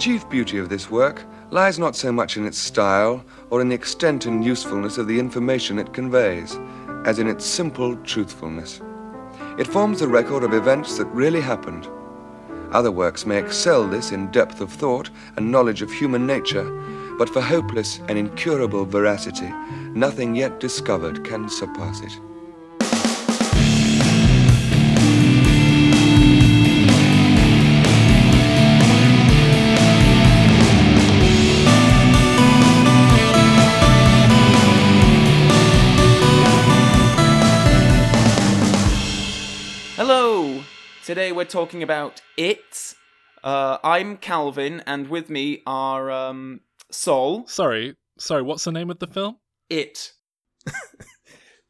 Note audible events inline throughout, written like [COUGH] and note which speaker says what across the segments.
Speaker 1: chief beauty of this work lies not so much in its style or in the extent and usefulness of the information it conveys, as in its simple truthfulness. It forms a record of events that really happened. Other works may excel this in depth of thought and knowledge of human nature, but for hopeless and incurable veracity, nothing yet discovered can surpass it.
Speaker 2: Today we're talking about It. Uh, I'm Calvin, and with me are um, Sol.
Speaker 3: Sorry, sorry. What's the name of the film?
Speaker 2: It. [LAUGHS]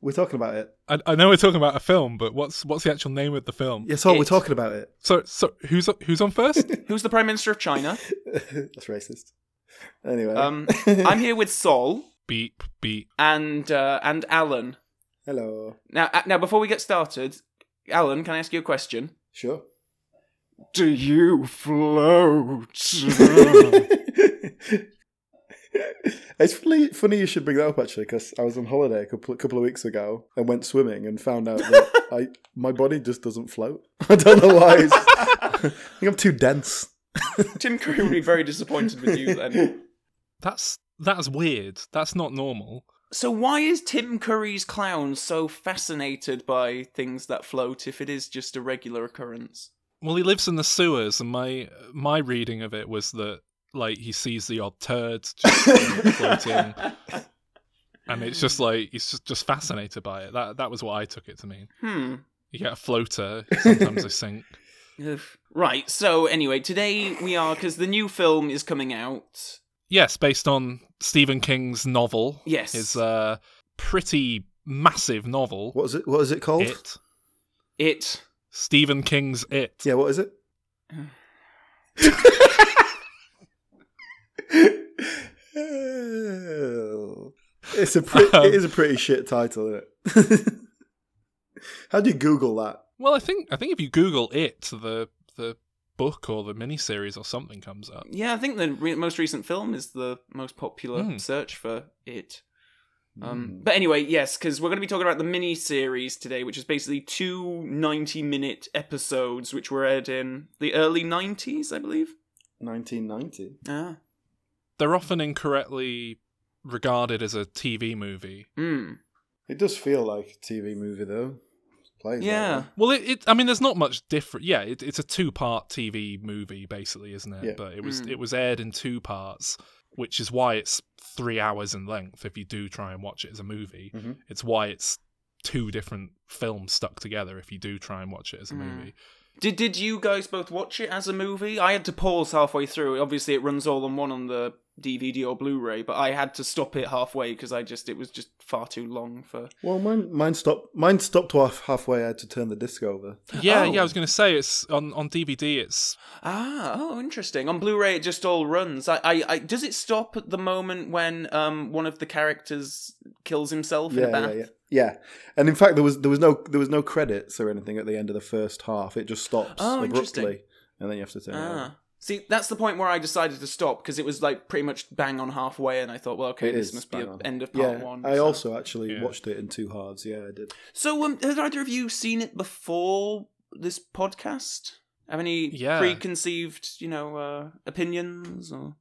Speaker 4: We're talking about it.
Speaker 3: I, I know we're talking about a film, but what's what's the actual name of the film?
Speaker 4: Yes, all we're talking about it.
Speaker 3: So, so who's who's on first? [LAUGHS]
Speaker 2: Who's the Prime Minister of China? [LAUGHS]
Speaker 4: That's racist. Anyway.
Speaker 2: Um, I'm here with Sol
Speaker 3: beep beep.
Speaker 2: and uh, and Alan.
Speaker 4: Hello.
Speaker 2: Now, uh, now before we get started, Alan, can I ask you a question?
Speaker 4: Sure.
Speaker 2: Do you float? [LAUGHS]
Speaker 4: it's funny, funny you should bring that up actually, because I was on holiday a couple, couple of weeks ago and went swimming and found out that [LAUGHS] I my body just doesn't float. [LAUGHS] I don't know why. It's, I think I'm too dense.
Speaker 2: Tim Curry would be very disappointed with you then.
Speaker 3: That's that's weird. That's not normal.
Speaker 2: So why is Tim Curry's clown so fascinated by things that float if it is just a regular occurrence?
Speaker 3: Well, he lives in the sewers, and my my reading of it was that like he sees the odd turd just [LAUGHS] floating, and it's just like he's just, just fascinated by it. That that was what I took it to mean.
Speaker 2: Hmm.
Speaker 3: You get a floater, sometimes they sink. [LAUGHS]
Speaker 2: Ugh. Right. So anyway, today we are because the new film is coming out.
Speaker 3: Yes, based on Stephen King's novel.
Speaker 2: Yes.
Speaker 3: his uh, pretty massive novel.
Speaker 4: What is it? What is it called?
Speaker 3: It.
Speaker 2: It.
Speaker 3: Stephen King's It.
Speaker 4: Yeah. What is it? [LAUGHS] it's a pre-
Speaker 3: Um,
Speaker 4: it is a pretty shit title, isn't it? [LAUGHS] How do you Google that?
Speaker 3: Well, I think I think if you Google it, the the book or the miniseries or something comes up.
Speaker 2: Yeah, I think the re- most recent film is the most popular
Speaker 3: Hmm.
Speaker 2: search for it. Um,
Speaker 4: Hmm.
Speaker 2: But anyway, yes, because we're going to be talking about the mini series today, which is basically two 90 minute episodes, which were aired in the early 90s, I believe.
Speaker 4: 1990.
Speaker 2: Ah.
Speaker 3: They're often incorrectly regarded as a TV movie.
Speaker 2: Mm.
Speaker 4: It does feel like a TV movie though. Plays
Speaker 2: Yeah.
Speaker 4: that.
Speaker 3: Well, it, it I mean, there's not much different. Yeah, it, it's a two part TV movie, basically, isn't it?
Speaker 4: Yeah.
Speaker 3: But it was
Speaker 2: Mm.
Speaker 3: it was aired in two parts, which is why it's three hours in length. If you do try and watch it as a movie,
Speaker 4: Mhm.
Speaker 3: it's why it's two different films stuck together. If you do try and watch it as a
Speaker 2: Mm.
Speaker 3: movie.
Speaker 2: Did did you guys both watch it as a movie? I had to pause halfway through. Obviously, it runs all on one on the DVD or Blu-ray, but I had to stop it halfway because I just it was just far too long for.
Speaker 4: Well, mine mine stopped. Mine stopped off halfway. I had to turn the disc over.
Speaker 3: Yeah,
Speaker 2: Oh.
Speaker 3: yeah. I was going to say it's on on DVD. It's
Speaker 2: Ah, oh, interesting. On Blu-ray, it just all runs. I, I, I does it stop at the moment when um one of the characters kills himself in a
Speaker 4: Yeah,
Speaker 2: bath?
Speaker 4: yeah, yeah, yeah. And in fact, there was there was no there was no credits or anything at the end of the first half. It just stops
Speaker 2: Oh,
Speaker 4: abruptly, and then you have to turn it.
Speaker 2: Ah. See, that's the point where I decided to stop because it was like pretty much bang on halfway, and I thought, well, okay,
Speaker 4: It
Speaker 2: this must be
Speaker 4: bang
Speaker 2: the end of part
Speaker 4: Yeah,
Speaker 2: one.
Speaker 4: I
Speaker 2: so.
Speaker 4: also actually
Speaker 3: Yeah.
Speaker 4: watched it in two halves. Yeah, I did.
Speaker 2: So, um, has either of you seen it before this podcast? Have any
Speaker 3: Yeah.
Speaker 2: preconceived, you know, uh, opinions or?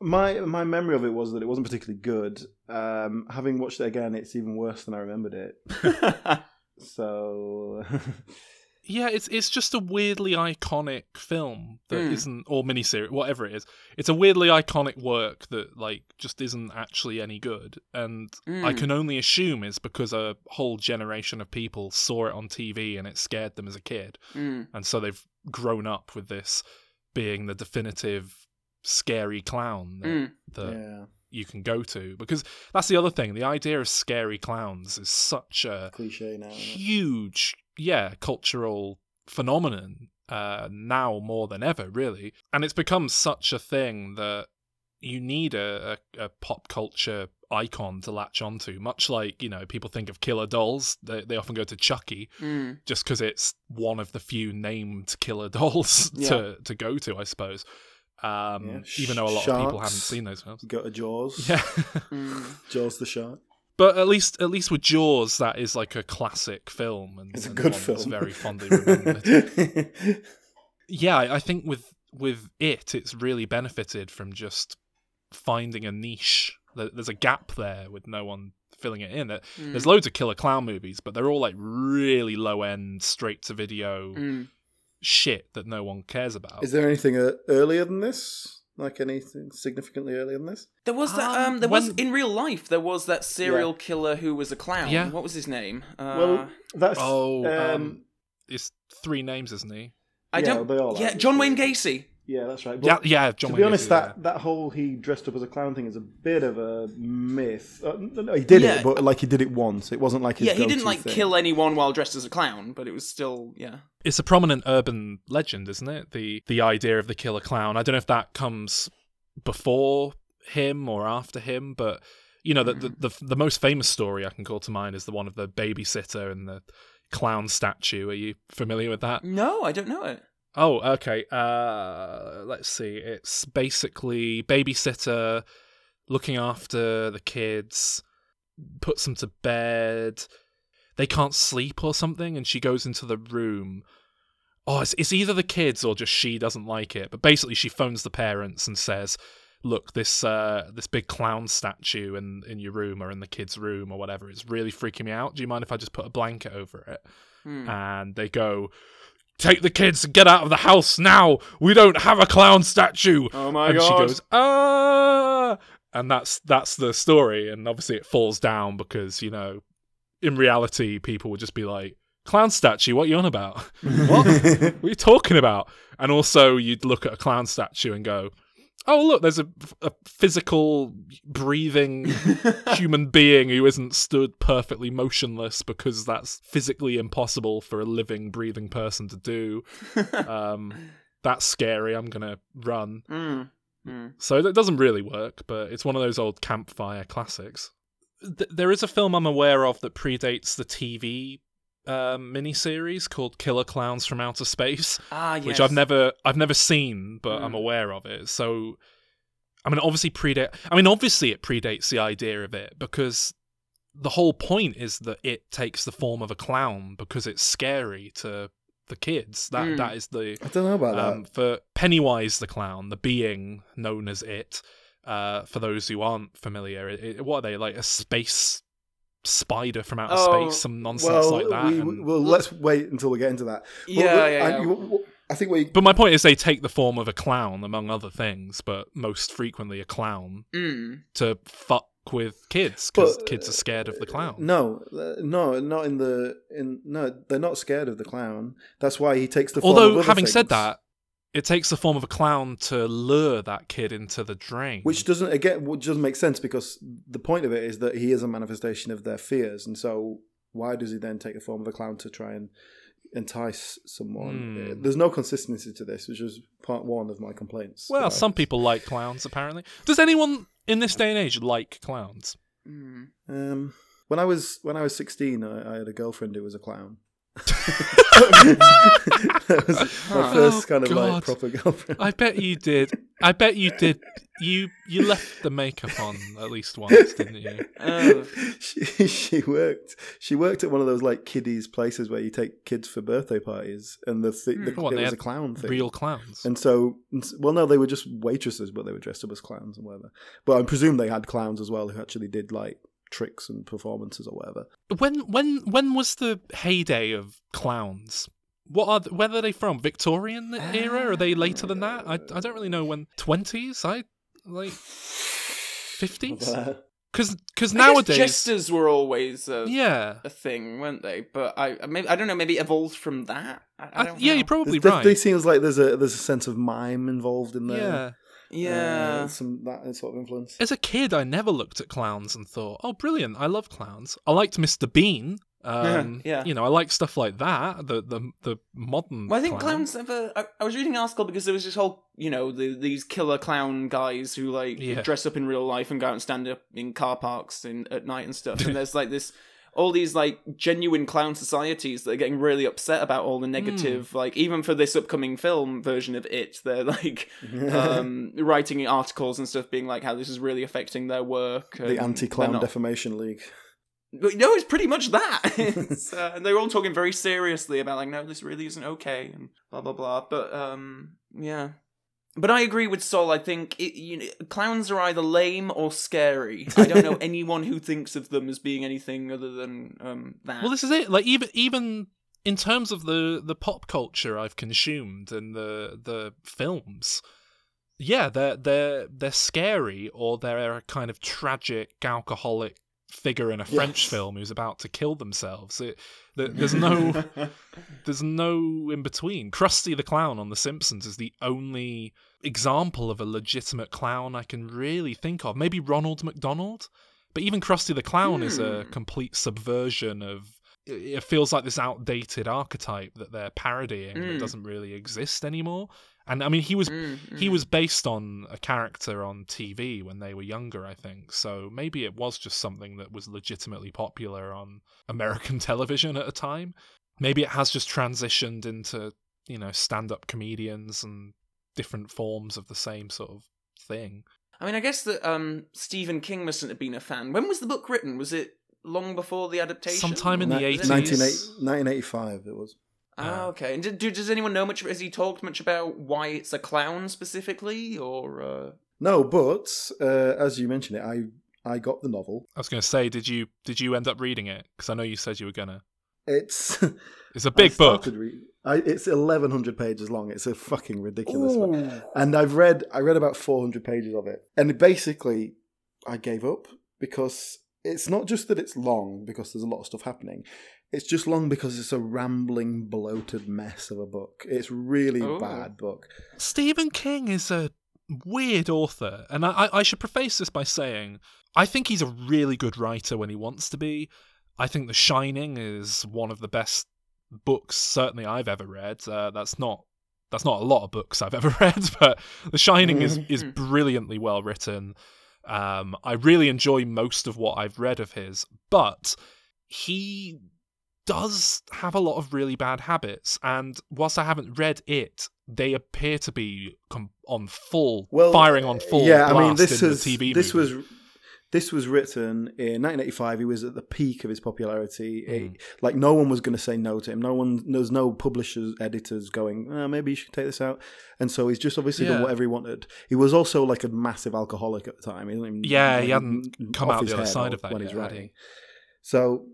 Speaker 4: My my memory of it was that it wasn't particularly good. Um, having watched it again, it's even worse than I remembered it. [LAUGHS] So [LAUGHS]
Speaker 3: yeah, it's it's just a weirdly iconic film that
Speaker 2: Mm.
Speaker 3: not or miniseries, whatever it is. It's a weirdly iconic work that like just isn't actually any good, and I
Speaker 2: Mm.
Speaker 3: can only assume is because a whole generation of people saw it on TV and it scared them as a kid,
Speaker 2: Mm.
Speaker 3: and so they've grown up with this being the definitive scary clown that,
Speaker 2: Mm.
Speaker 3: that
Speaker 4: yeah,
Speaker 3: you can go to because that's the other thing the idea of scary clowns is such a
Speaker 4: cliche now. isn't it?
Speaker 3: huge yeah cultural phenomenon uh now more than ever really and it's become such a thing that you need a, a, a pop culture icon to latch onto much like you know people think of killer dolls they, they often go to chucky
Speaker 2: Mm.
Speaker 3: just because it's one of the few named killer dolls [LAUGHS]
Speaker 2: Yeah.
Speaker 3: to to go to i suppose Um,
Speaker 4: Yeah.
Speaker 3: even though a lot of people haven't seen those films.
Speaker 4: Go to Jaws.
Speaker 3: Yeah.
Speaker 2: Mm.
Speaker 4: Jaws the shark.
Speaker 3: But at least, at least with Jaws, that is like a classic film, and
Speaker 4: It's a
Speaker 3: and
Speaker 4: good
Speaker 3: one
Speaker 4: film.
Speaker 3: that's very fondly remembered. [LAUGHS] yeah, I I think with with it, it's really benefited from just finding a niche. There's a gap there with no one filling it in. There-
Speaker 2: Mm.
Speaker 3: There's loads of killer clown movies, but they're all like really low end, straight to video
Speaker 2: Mm.
Speaker 3: shit that no one cares about.
Speaker 4: Is there anything uh, earlier than this? Like anything significantly earlier than this?
Speaker 2: There was that.
Speaker 3: Um,
Speaker 2: Um, there was in real life. There was that serial
Speaker 4: Yeah.
Speaker 2: killer who was a clown.
Speaker 3: Yeah.
Speaker 2: What was his name? Uh,
Speaker 4: well, that's
Speaker 3: oh, um,
Speaker 4: um,
Speaker 3: it's three names, isn't he?
Speaker 2: I
Speaker 4: yeah,
Speaker 2: don't.
Speaker 4: they all
Speaker 2: yeah. John Wayne Gacy.
Speaker 4: yeah, that's right.
Speaker 3: Yeah,
Speaker 4: But
Speaker 3: yeah. John
Speaker 4: to
Speaker 3: Wayne
Speaker 4: be honest,
Speaker 3: Gacy,
Speaker 4: that
Speaker 3: yeah.
Speaker 4: that whole he dressed up as a clown thing is a bit of a myth. Uh, no, no, he did
Speaker 2: Yeah.
Speaker 4: it, but like he did it once. It wasn't like his
Speaker 2: Yeah, he didn't like
Speaker 4: thing.
Speaker 2: kill anyone while dressed as a clown, but it was still yeah.
Speaker 3: It's a prominent urban legend, isn't it? The the idea of the killer clown. I don't know if that comes before him or after him, but you know, the, the the the most famous story I can call to mind is the one of the babysitter and the clown statue. Are you familiar with that?
Speaker 2: No, I don't know it.
Speaker 3: Oh, okay. Uh, let's see. It's basically babysitter looking after the kids, puts them to bed. They can't sleep or something, and she goes into the room. Oh, it's, it's either the kids or just she doesn't like it. But basically, she phones the parents and says, "Look, this uh, this big clown statue in in your room or in the kids' room or whatever is really freaking me out. Do you mind if I just put a blanket over it?"
Speaker 2: Hmm.
Speaker 3: and they go, "Take the kids and get out of the house now. We don't have a clown statue."
Speaker 2: Oh my
Speaker 3: and
Speaker 2: god!
Speaker 3: she goes, "Ah!" And that's that's the story. And obviously, it falls down because you know, in reality, people would just be like, "Clown statue? What are you on about? [LAUGHS] what? what are you talking about?" And also, you'd look at a clown statue and go. Oh look! There's a, a physical, breathing [LAUGHS] human being who isn't stood perfectly motionless because that's physically impossible for a living, breathing person to do. [LAUGHS] Um, that's scary. I'm gonna run.
Speaker 2: Mm. Mm.
Speaker 3: So that doesn't really work, but it's one of those old campfire classics. Th- there is a film I'm aware of that predates the TV um, miniseries called Killer Clowns from Outer Space
Speaker 2: Ah, yes.
Speaker 3: which I've never I've never seen, but I'm
Speaker 2: Mm.
Speaker 3: aware of it. So, I mean, obviously predate. I mean, obviously it predates the idea of it because the whole point is that it takes the form of a clown because it's scary to the kids. That
Speaker 2: Mm.
Speaker 3: that is the
Speaker 4: I don't know about
Speaker 3: um,
Speaker 4: that.
Speaker 3: for Pennywise the clown, the being known as it. Uh, for those who aren't familiar, it, it- what are they like a space spider from outer
Speaker 2: Oh,
Speaker 3: space, some nonsense
Speaker 4: Well,
Speaker 3: like that.
Speaker 4: we,
Speaker 3: and-
Speaker 4: well, let's wait until we get into that.
Speaker 2: Yeah,
Speaker 4: Well,
Speaker 2: yeah,
Speaker 4: I,
Speaker 2: yeah.
Speaker 4: you- I think we.
Speaker 3: But my point is, they take the form of a clown, among other things, but most frequently a clown
Speaker 2: Mm.
Speaker 3: to fuck with kids because kids are scared of the clown.
Speaker 4: No, uh, no, not in the in. No, they're not scared of the clown. That's why he takes the. form of
Speaker 3: Although,
Speaker 4: other
Speaker 3: having said that, it takes the form of a clown to lure that kid into the drain.
Speaker 4: which doesn't again, which doesn't make sense because the point of it is that he is a manifestation of their fears, and so why does he then take the form of a clown to try and entice someone? Uh, There's no consistency to this, which is part one of my complaints.
Speaker 3: well,
Speaker 4: about
Speaker 3: some
Speaker 4: it.
Speaker 3: people like clowns. Apparently, does anyone in this day and age like clowns?
Speaker 2: Mm.
Speaker 4: Um, when I was when I was sixteen, I, I had a girlfriend who was a clown. That was my first
Speaker 3: Oh,
Speaker 4: kind of
Speaker 3: God.
Speaker 4: like proper girlfriend.
Speaker 3: I bet you did. I bet you did. You you left the makeup on at least once, didn't you?
Speaker 2: Oh.
Speaker 4: she she worked she worked at one of those like kiddies places where you take kids for birthday parties, and the, th- the
Speaker 2: Hmm.
Speaker 3: What,
Speaker 4: it was a clown thing.
Speaker 3: Real clowns.
Speaker 4: And so, well, no, they were just waitresses, but they were dressed up as clowns and whatever. But I presume they had clowns as well who actually did like tricks and performances or whatever.
Speaker 3: When when when was the heyday of clowns? What are th- where are they from? Victorian era? Are they later than that? I, I don't really know when. Twenties? I like fifties? [LAUGHS]
Speaker 4: But,
Speaker 3: Because uh,
Speaker 2: I guess
Speaker 3: nowadays,
Speaker 2: jesters were always a,
Speaker 3: yeah,
Speaker 2: a thing, weren't they? But I I maybe I don't know. Maybe evolved from that. I, I
Speaker 3: I,
Speaker 2: don't
Speaker 3: yeah,
Speaker 2: know.
Speaker 3: you're probably right.
Speaker 4: It definitely seems like there's a there's a sense of mime involved in there.
Speaker 3: Yeah.
Speaker 2: Yeah.
Speaker 4: Uh, some that sort of influence.
Speaker 3: As a kid, I never looked at clowns and thought, "Oh, brilliant! I love clowns. I liked Mr. Bean. [LAUGHS] Um,
Speaker 2: Yeah.
Speaker 3: You know, I like stuff like that. The the the modern.
Speaker 2: Well, I think
Speaker 3: clown.
Speaker 2: clowns ever. I, I was reading an article because there was this whole, you know, the, these killer clown guys who like
Speaker 3: Yeah.
Speaker 2: dress up in real life and go out and stand up in car parks in, at night and stuff. And [LAUGHS] there's like this all these like genuine clown societies that are getting really upset about all the negative
Speaker 3: Hmm.
Speaker 2: like even for this upcoming film version of it they're like [LAUGHS] um writing articles and stuff being like how this is really affecting their work
Speaker 4: the anti-clown
Speaker 2: not-
Speaker 4: defamation league.
Speaker 2: No, it's pretty much that. [LAUGHS] Uh, and they're all talking very seriously about like, no, this really isn't okay, and blah blah blah. But um, yeah. But I agree with Sol. I think it, you know, clowns are either lame or scary. I don't know [LAUGHS] anyone who thinks of them as being anything other than um, that.
Speaker 3: Well, this is it. Like even even in terms of the the pop culture I've consumed and the the films, yeah, they're they're they're scary or they're a kind of tragic alcoholic figure in a French
Speaker 4: Yes.
Speaker 3: film who's about to kill themselves. It, there- [LAUGHS] there's no there's no in between. Krusty the Clown on The Simpsons is the only example of a legitimate clown I can really think of. Maybe Ronald McDonald, but even Krusty the Clown is a
Speaker 2: Hmm.
Speaker 3: complete subversion of. It it feels like this outdated archetype that they're parodying that
Speaker 2: Mm.
Speaker 3: doesn't really exist anymore. And I mean, he was
Speaker 2: Mm,
Speaker 3: he
Speaker 2: mm.
Speaker 3: was based on a character on TV when they were younger, I think. So maybe it was just something that was legitimately popular on American [LAUGHS] television at a time. Maybe it has just transitioned into, you know, stand up comedians and different forms of the same sort of thing.
Speaker 2: I mean, I guess that um, Stephen King mustn't have been a fan. When was the book written? Was it long before the adaptation?
Speaker 3: Sometime in the
Speaker 2: Or-
Speaker 3: 80s.
Speaker 4: 1985 it was.
Speaker 2: Ah, okay. And did, do, does anyone know much? Has he talked much about why it's a clown specifically, or? Uh...
Speaker 4: No, but uh, as you mentioned it, I I got the novel.
Speaker 3: I was going to say, did you did you end up reading it? Because I know you said you were gonna.
Speaker 4: It's [LAUGHS]
Speaker 3: It's a big
Speaker 4: I
Speaker 3: book.
Speaker 4: re- I, it's 1100 pages long. It's a fucking ridiculous book. And I've read I read about 400 pages of it. And basically I gave up because it's not just that it's long because there's a lot of stuff happening. It's just long because it's a rambling bloated mess of a book. It's really
Speaker 2: Oh.
Speaker 4: bad book.
Speaker 3: Stephen King is a weird author, and I, I- I should preface this by saying I think he's a really good writer when he wants to be. I think The Shining is one of the best books certainly I've ever read. Uh, that's not that's not a lot of books I've [LAUGHS] ever read, but The Shining is is [LAUGHS] brilliantly well written. Um, I really enjoy most of what I've read of his, but he does have a lot of really bad habits, and whilst I haven't read it, they appear to be com- on full
Speaker 4: Well,
Speaker 3: firing on full.
Speaker 4: Yeah, I mean this is
Speaker 3: TV
Speaker 4: this
Speaker 3: movie.
Speaker 4: was this was written in 1985. He was at the peak of his popularity.
Speaker 3: Mm.
Speaker 4: It- like no one was going to say no to him. No one, there's no publishers, editors going, oh, maybe you should take this out. And so he's just obviously
Speaker 3: Yeah.
Speaker 4: done whatever he wanted. He was also like a massive alcoholic at the time. He
Speaker 3: Yeah, he hadn't come out the other side of that
Speaker 4: when
Speaker 3: yet,
Speaker 4: he's writing. So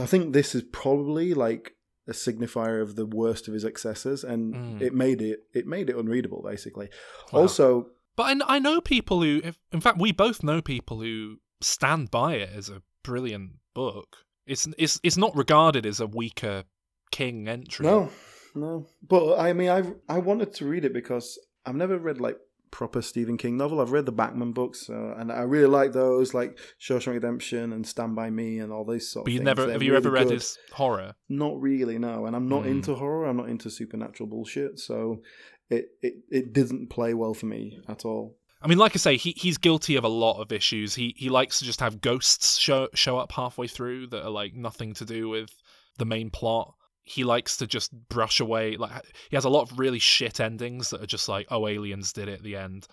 Speaker 4: I think this is probably like a signifier of the worst of his excesses, and
Speaker 3: Mm.
Speaker 4: it made it it made it unreadable basically.
Speaker 3: Wow.
Speaker 4: Also,
Speaker 3: But I, I know people who, if, in fact, we both know people who stand by it as a brilliant book. It's it's it's not regarded as a weaker King entry.
Speaker 4: No, no. But I mean, I I wanted to read it because I've never read like proper Stephen King novel. I've read the Bachman books, uh, and I really like those, like Shawshank Redemption and Stand by Me and all these sort
Speaker 3: but
Speaker 4: of
Speaker 3: you never
Speaker 4: They're
Speaker 3: have you ever read
Speaker 4: good.
Speaker 3: his horror?
Speaker 4: Not really, no. And I'm not
Speaker 3: Hmm.
Speaker 4: into horror. I'm not into supernatural bullshit. So it it it didn't play well for me at all.
Speaker 3: I mean, like I say, he he's guilty of a lot of issues. He he likes to just have ghosts show show up halfway through that are like nothing to do with the main plot. He likes to just brush away like he has a lot of really shit endings that are just like oh aliens did it at the end.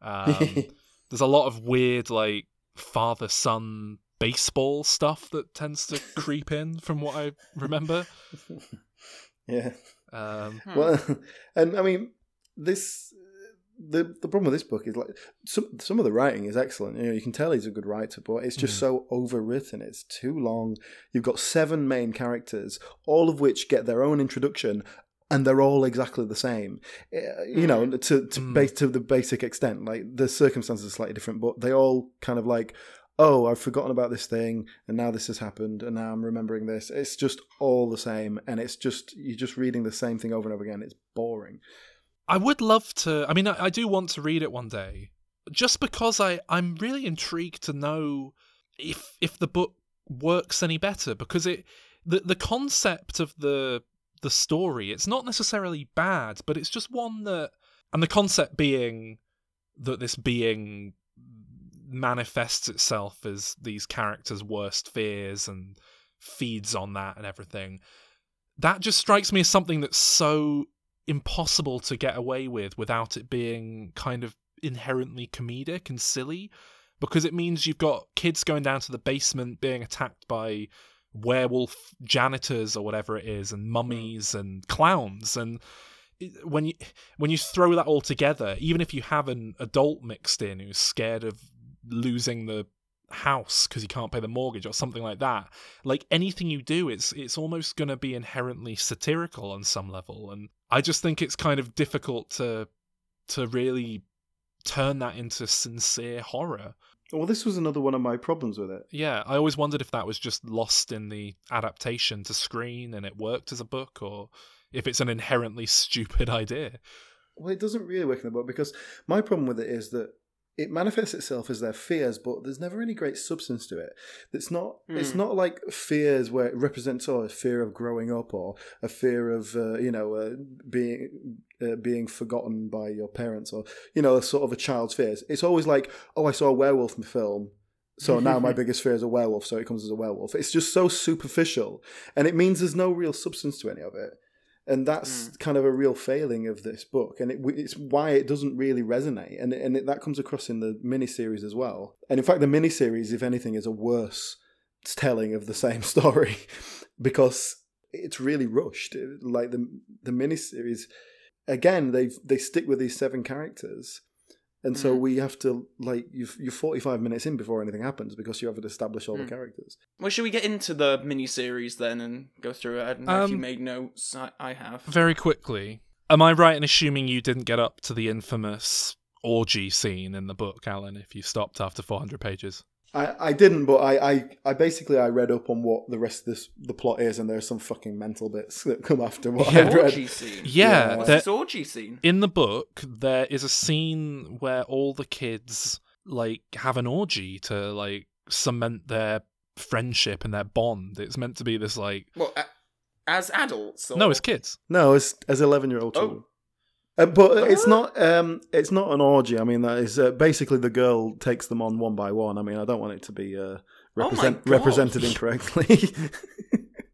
Speaker 3: Um, [LAUGHS] there's a lot of weird like father son baseball stuff that tends to [LAUGHS] creep in from what I remember. [LAUGHS]
Speaker 4: yeah.
Speaker 3: Um,
Speaker 2: Hmm.
Speaker 4: Well, and I mean, this the the problem with this book is like some some of the writing is excellent. You know, you can tell he's a good writer, but it's just
Speaker 3: Mhm.
Speaker 4: so overwritten. It's too long. You've got seven main characters, all of which get their own introduction. And they're all exactly the same, Uh, you know, to to,
Speaker 3: Mm.
Speaker 4: base, to the basic extent. Like the circumstances are slightly different, but they all kind of like, oh, I've forgotten about this thing, and now this has happened, and now I'm remembering this. It's just all the same, and it's just you're just reading the same thing over and over again. It's boring.
Speaker 3: I would love to. I mean, I, I do want to read it one day, just because I I'm really intrigued to know if if the book works any better because it the the concept of the the story it's not necessarily bad, but it's just one that and the concept being that this being manifests itself as these characters' worst fears and feeds on that and everything. That just strikes me as something that's so impossible to get away with without it being kind of inherently comedic and silly because it means you've got kids going down to the basement being attacked by werewolf janitors or whatever it is and hmm. mummies and clowns. And when you when you throw that all together even if you have an adult mixed in who's scared of losing the house because he can't pay the mortgage or something like that like anything you do it's it's almost going to be inherently satirical on some level and i just think it's kind of difficult to to really turn that into sincere horror
Speaker 4: Well, this was another one of my problems with it.
Speaker 3: yeah, I always wondered if that was just lost in the adaptation to screen and it worked as a book, or if it's an inherently [LAUGHS] stupid idea.
Speaker 4: Well, it doesn't really work in the book because my problem with it is that it manifests itself as their fears, but there's never any great substance to it. It's not. It's
Speaker 2: Hmm.
Speaker 4: not like fears where it represents oh, a fear of growing up or a fear of uh, you know uh, being uh, being forgotten by your parents or you know a sort of a child's fears. It's always like oh, I saw a werewolf in the film. So now my [LAUGHS] biggest fear is a werewolf, so it comes as a werewolf. It's just so superficial, and it means there's no real substance to any of it and that's mm. kind of a real failing of this book and it, it's why it doesn't really resonate and, and it, that comes across in the miniseries as well. And in fact the miniseries if anything is a worse telling of the same [LAUGHS] story because it's really rushed. Like the the miniseries again they they stick with these seven characters and so
Speaker 2: Mm.
Speaker 4: we have to like you've, you're 45 minutes in before anything happens because you haven't established all
Speaker 2: Mm.
Speaker 4: the characters
Speaker 2: Well, should we get into the miniseries then and go through it? I don't know if you
Speaker 3: Um,
Speaker 2: made notes. I, I have.
Speaker 3: Very quickly, am I right in assuming you didn't get up to the infamous orgy scene in the book, Alan, if you stopped after 400 pages?
Speaker 4: I, I didn't, but I, I, I basically I read up on what the rest of this the plot is, and there are some fucking mental bits [LAUGHS] that come after what
Speaker 3: Yeah.
Speaker 4: I'd read.
Speaker 2: orgy scene.
Speaker 3: Yeah,
Speaker 2: What's
Speaker 3: there-
Speaker 2: this orgy scene?
Speaker 3: in the book there is a scene where all the kids like have an orgy to like cement their friendship and their bond it's meant to be this like
Speaker 2: Well, a- as adults? Or...
Speaker 3: no as kids
Speaker 4: No, as as eleven year old
Speaker 2: Oh.
Speaker 4: Uh, but it's not um it's not an orgy. I mean that is uh, basically the girl takes them on one by one. I mean I don't want it to be uh,
Speaker 2: Oh
Speaker 4: represent,
Speaker 2: God.
Speaker 4: represented incorrectly.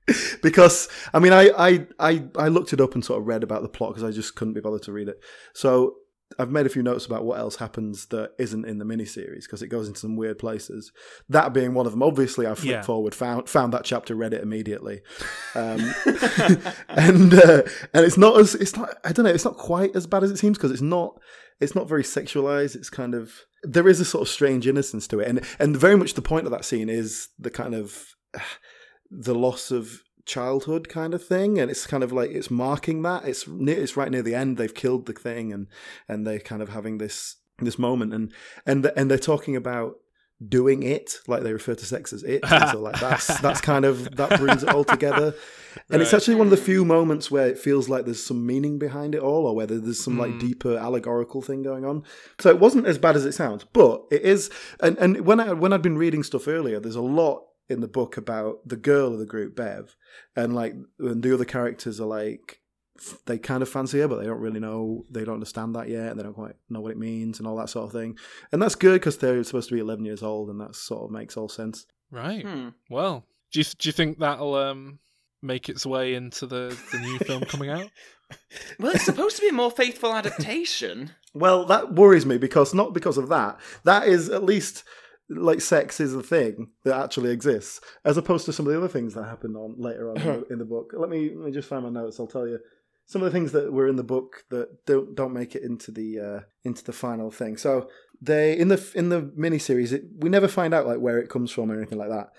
Speaker 4: [LAUGHS] because I mean I, I I I looked it up and sort of read about the plot because I just couldn't be bothered to read it. So I've made a few notes about what else happens that isn't in the miniseries because it goes into some weird places. That being one of them. Obviously, I flipped
Speaker 3: Yeah.
Speaker 4: forward, found found that chapter, read it immediately, um, [LAUGHS] and uh, and it's not as it's not I don't know it's not quite as bad as it seems because it's not it's not very sexualized. It's kind of there is a sort of strange innocence to it, and and very much the point of that scene is the kind of the loss of childhood kind of thing and it's kind of like it's marking that. It's near it's right near the end they've killed the thing and and they're kind of having this this moment and and and they're talking about doing it like they refer to sex as it so like that's that's [LAUGHS] kind of that brings it all together. And it's actually one of the few moments where it feels like there's some meaning behind it all or whether there's some like
Speaker 3: Hmm.
Speaker 4: deeper allegorical thing going on. So it wasn't as bad as it sounds but it is and and when i when i'd been reading stuff earlier there's a lot in the book about the girl of the group bev and like and the other characters are like they kind of fancy her but they don't really know they don't understand that yet and they don't quite know what it means and all that sort of thing and that's good because they're supposed to be 11 years old and that sort of makes all sense
Speaker 3: right
Speaker 2: Hmm.
Speaker 3: well do you do you think that'll um make its way into the the new film coming out [LAUGHS] [LAUGHS]
Speaker 2: Well, it's supposed to be a more faithful adaptation.
Speaker 4: Well, that worries me because not because of that. That is at least like sex is a thing that actually exists, as opposed to some of the other things that happened on later on in, the, [LAUGHS] in the book. Let me let me just find my notes. I'll tell you some of the things that were in the book that don't don't make it into the uh, into the final thing. So they in the in the miniseries, it, we never find out like where it comes from or anything like that.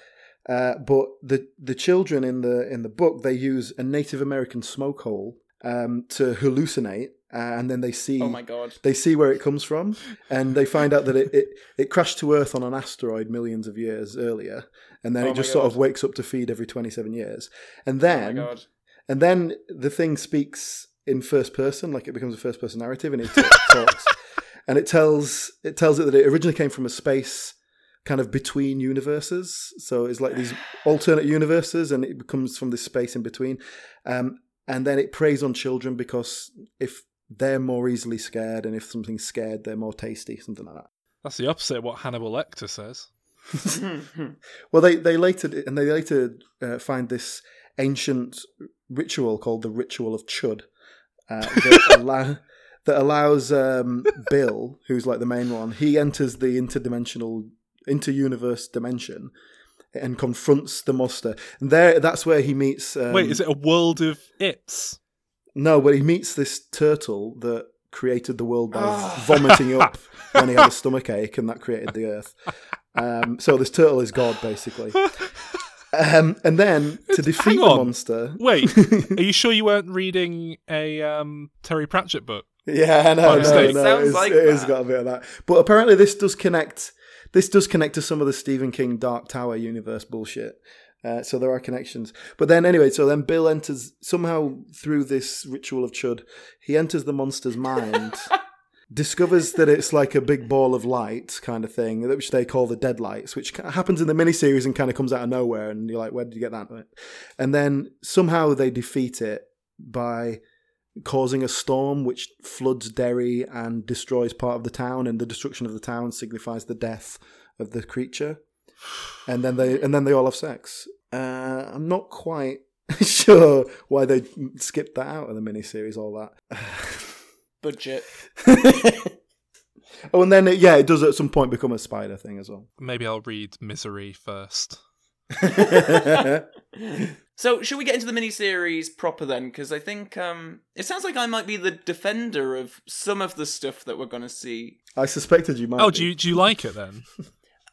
Speaker 4: Uh, but the the children in the in the book they use a Native American smoke hole um, to hallucinate, uh, and then they see
Speaker 2: Oh my god.
Speaker 4: they see where it comes from and they find out that it, it, it crashed to earth on an asteroid millions of years earlier and then
Speaker 2: Oh
Speaker 4: it just sort of wakes up to feed every 27 years. And
Speaker 2: Oh
Speaker 4: then
Speaker 2: god.
Speaker 4: and then the thing speaks in first person like it becomes a first person narrative and it talks. [LAUGHS] And it tells it tells it that it originally came from a space kind of between universes. So it's like these [SIGHS] alternate universes and it comes from this space in between. Um, and then it preys on children because if they're more easily scared and if something's scared they're more tasty something like that
Speaker 3: That's the opposite of what Hannibal Lecter says. [LAUGHS]
Speaker 4: Well, they they later and they later uh, find this ancient ritual called the ritual of Chud uh, that, [LAUGHS] allow, that allows um, Bill, who's like the main one, he enters the interdimensional inter-universe dimension and confronts the monster. And there, that's where he meets. Um,
Speaker 3: Wait, is it a world of its?
Speaker 4: No, but he meets this turtle that created the world by vomiting up [LAUGHS] when he had a stomach ache, and that created the Earth. Um, so this turtle is God, basically. Um, and then to defeat
Speaker 3: hang
Speaker 4: the monster.
Speaker 3: Wait, [LAUGHS] are you sure you weren't reading a um, Terry Pratchett book?
Speaker 4: Yeah, no,
Speaker 3: By
Speaker 4: no,
Speaker 3: mistake.
Speaker 4: no.
Speaker 2: Sounds
Speaker 4: it's,
Speaker 2: like
Speaker 4: it has got a bit of that. But apparently, this does connect. This does connect to some of the Stephen King Dark Tower universe bullshit. Uh, so there are connections. But then, anyway, so then Bill enters somehow through this ritual of Chud. He enters the monster's mind, [LAUGHS] discovers that it's like a big ball of light kind of thing, which they call the Deadlights, which happens in the miniseries and kind of comes out of nowhere. And you're like, where did you get that? And then somehow they defeat it by causing a storm which floods Derry and destroys part of the town, and the destruction of the town signifies the death of the creature. And then they and then they all have sex. Uh, I'm not quite [LAUGHS] sure why they skipped that out of the miniseries. All that. [LAUGHS]
Speaker 2: Budget. [LAUGHS]
Speaker 4: oh, and then it, yeah, it does at some point become a spider thing as well.
Speaker 3: Maybe I'll read Misery first.
Speaker 2: So, should we get into the miniseries proper then? Because I think um, it sounds like I might be the defender of some of the stuff that we're going to see.
Speaker 4: I suspected you might.
Speaker 3: Oh,
Speaker 4: be.
Speaker 3: do you do you like it then?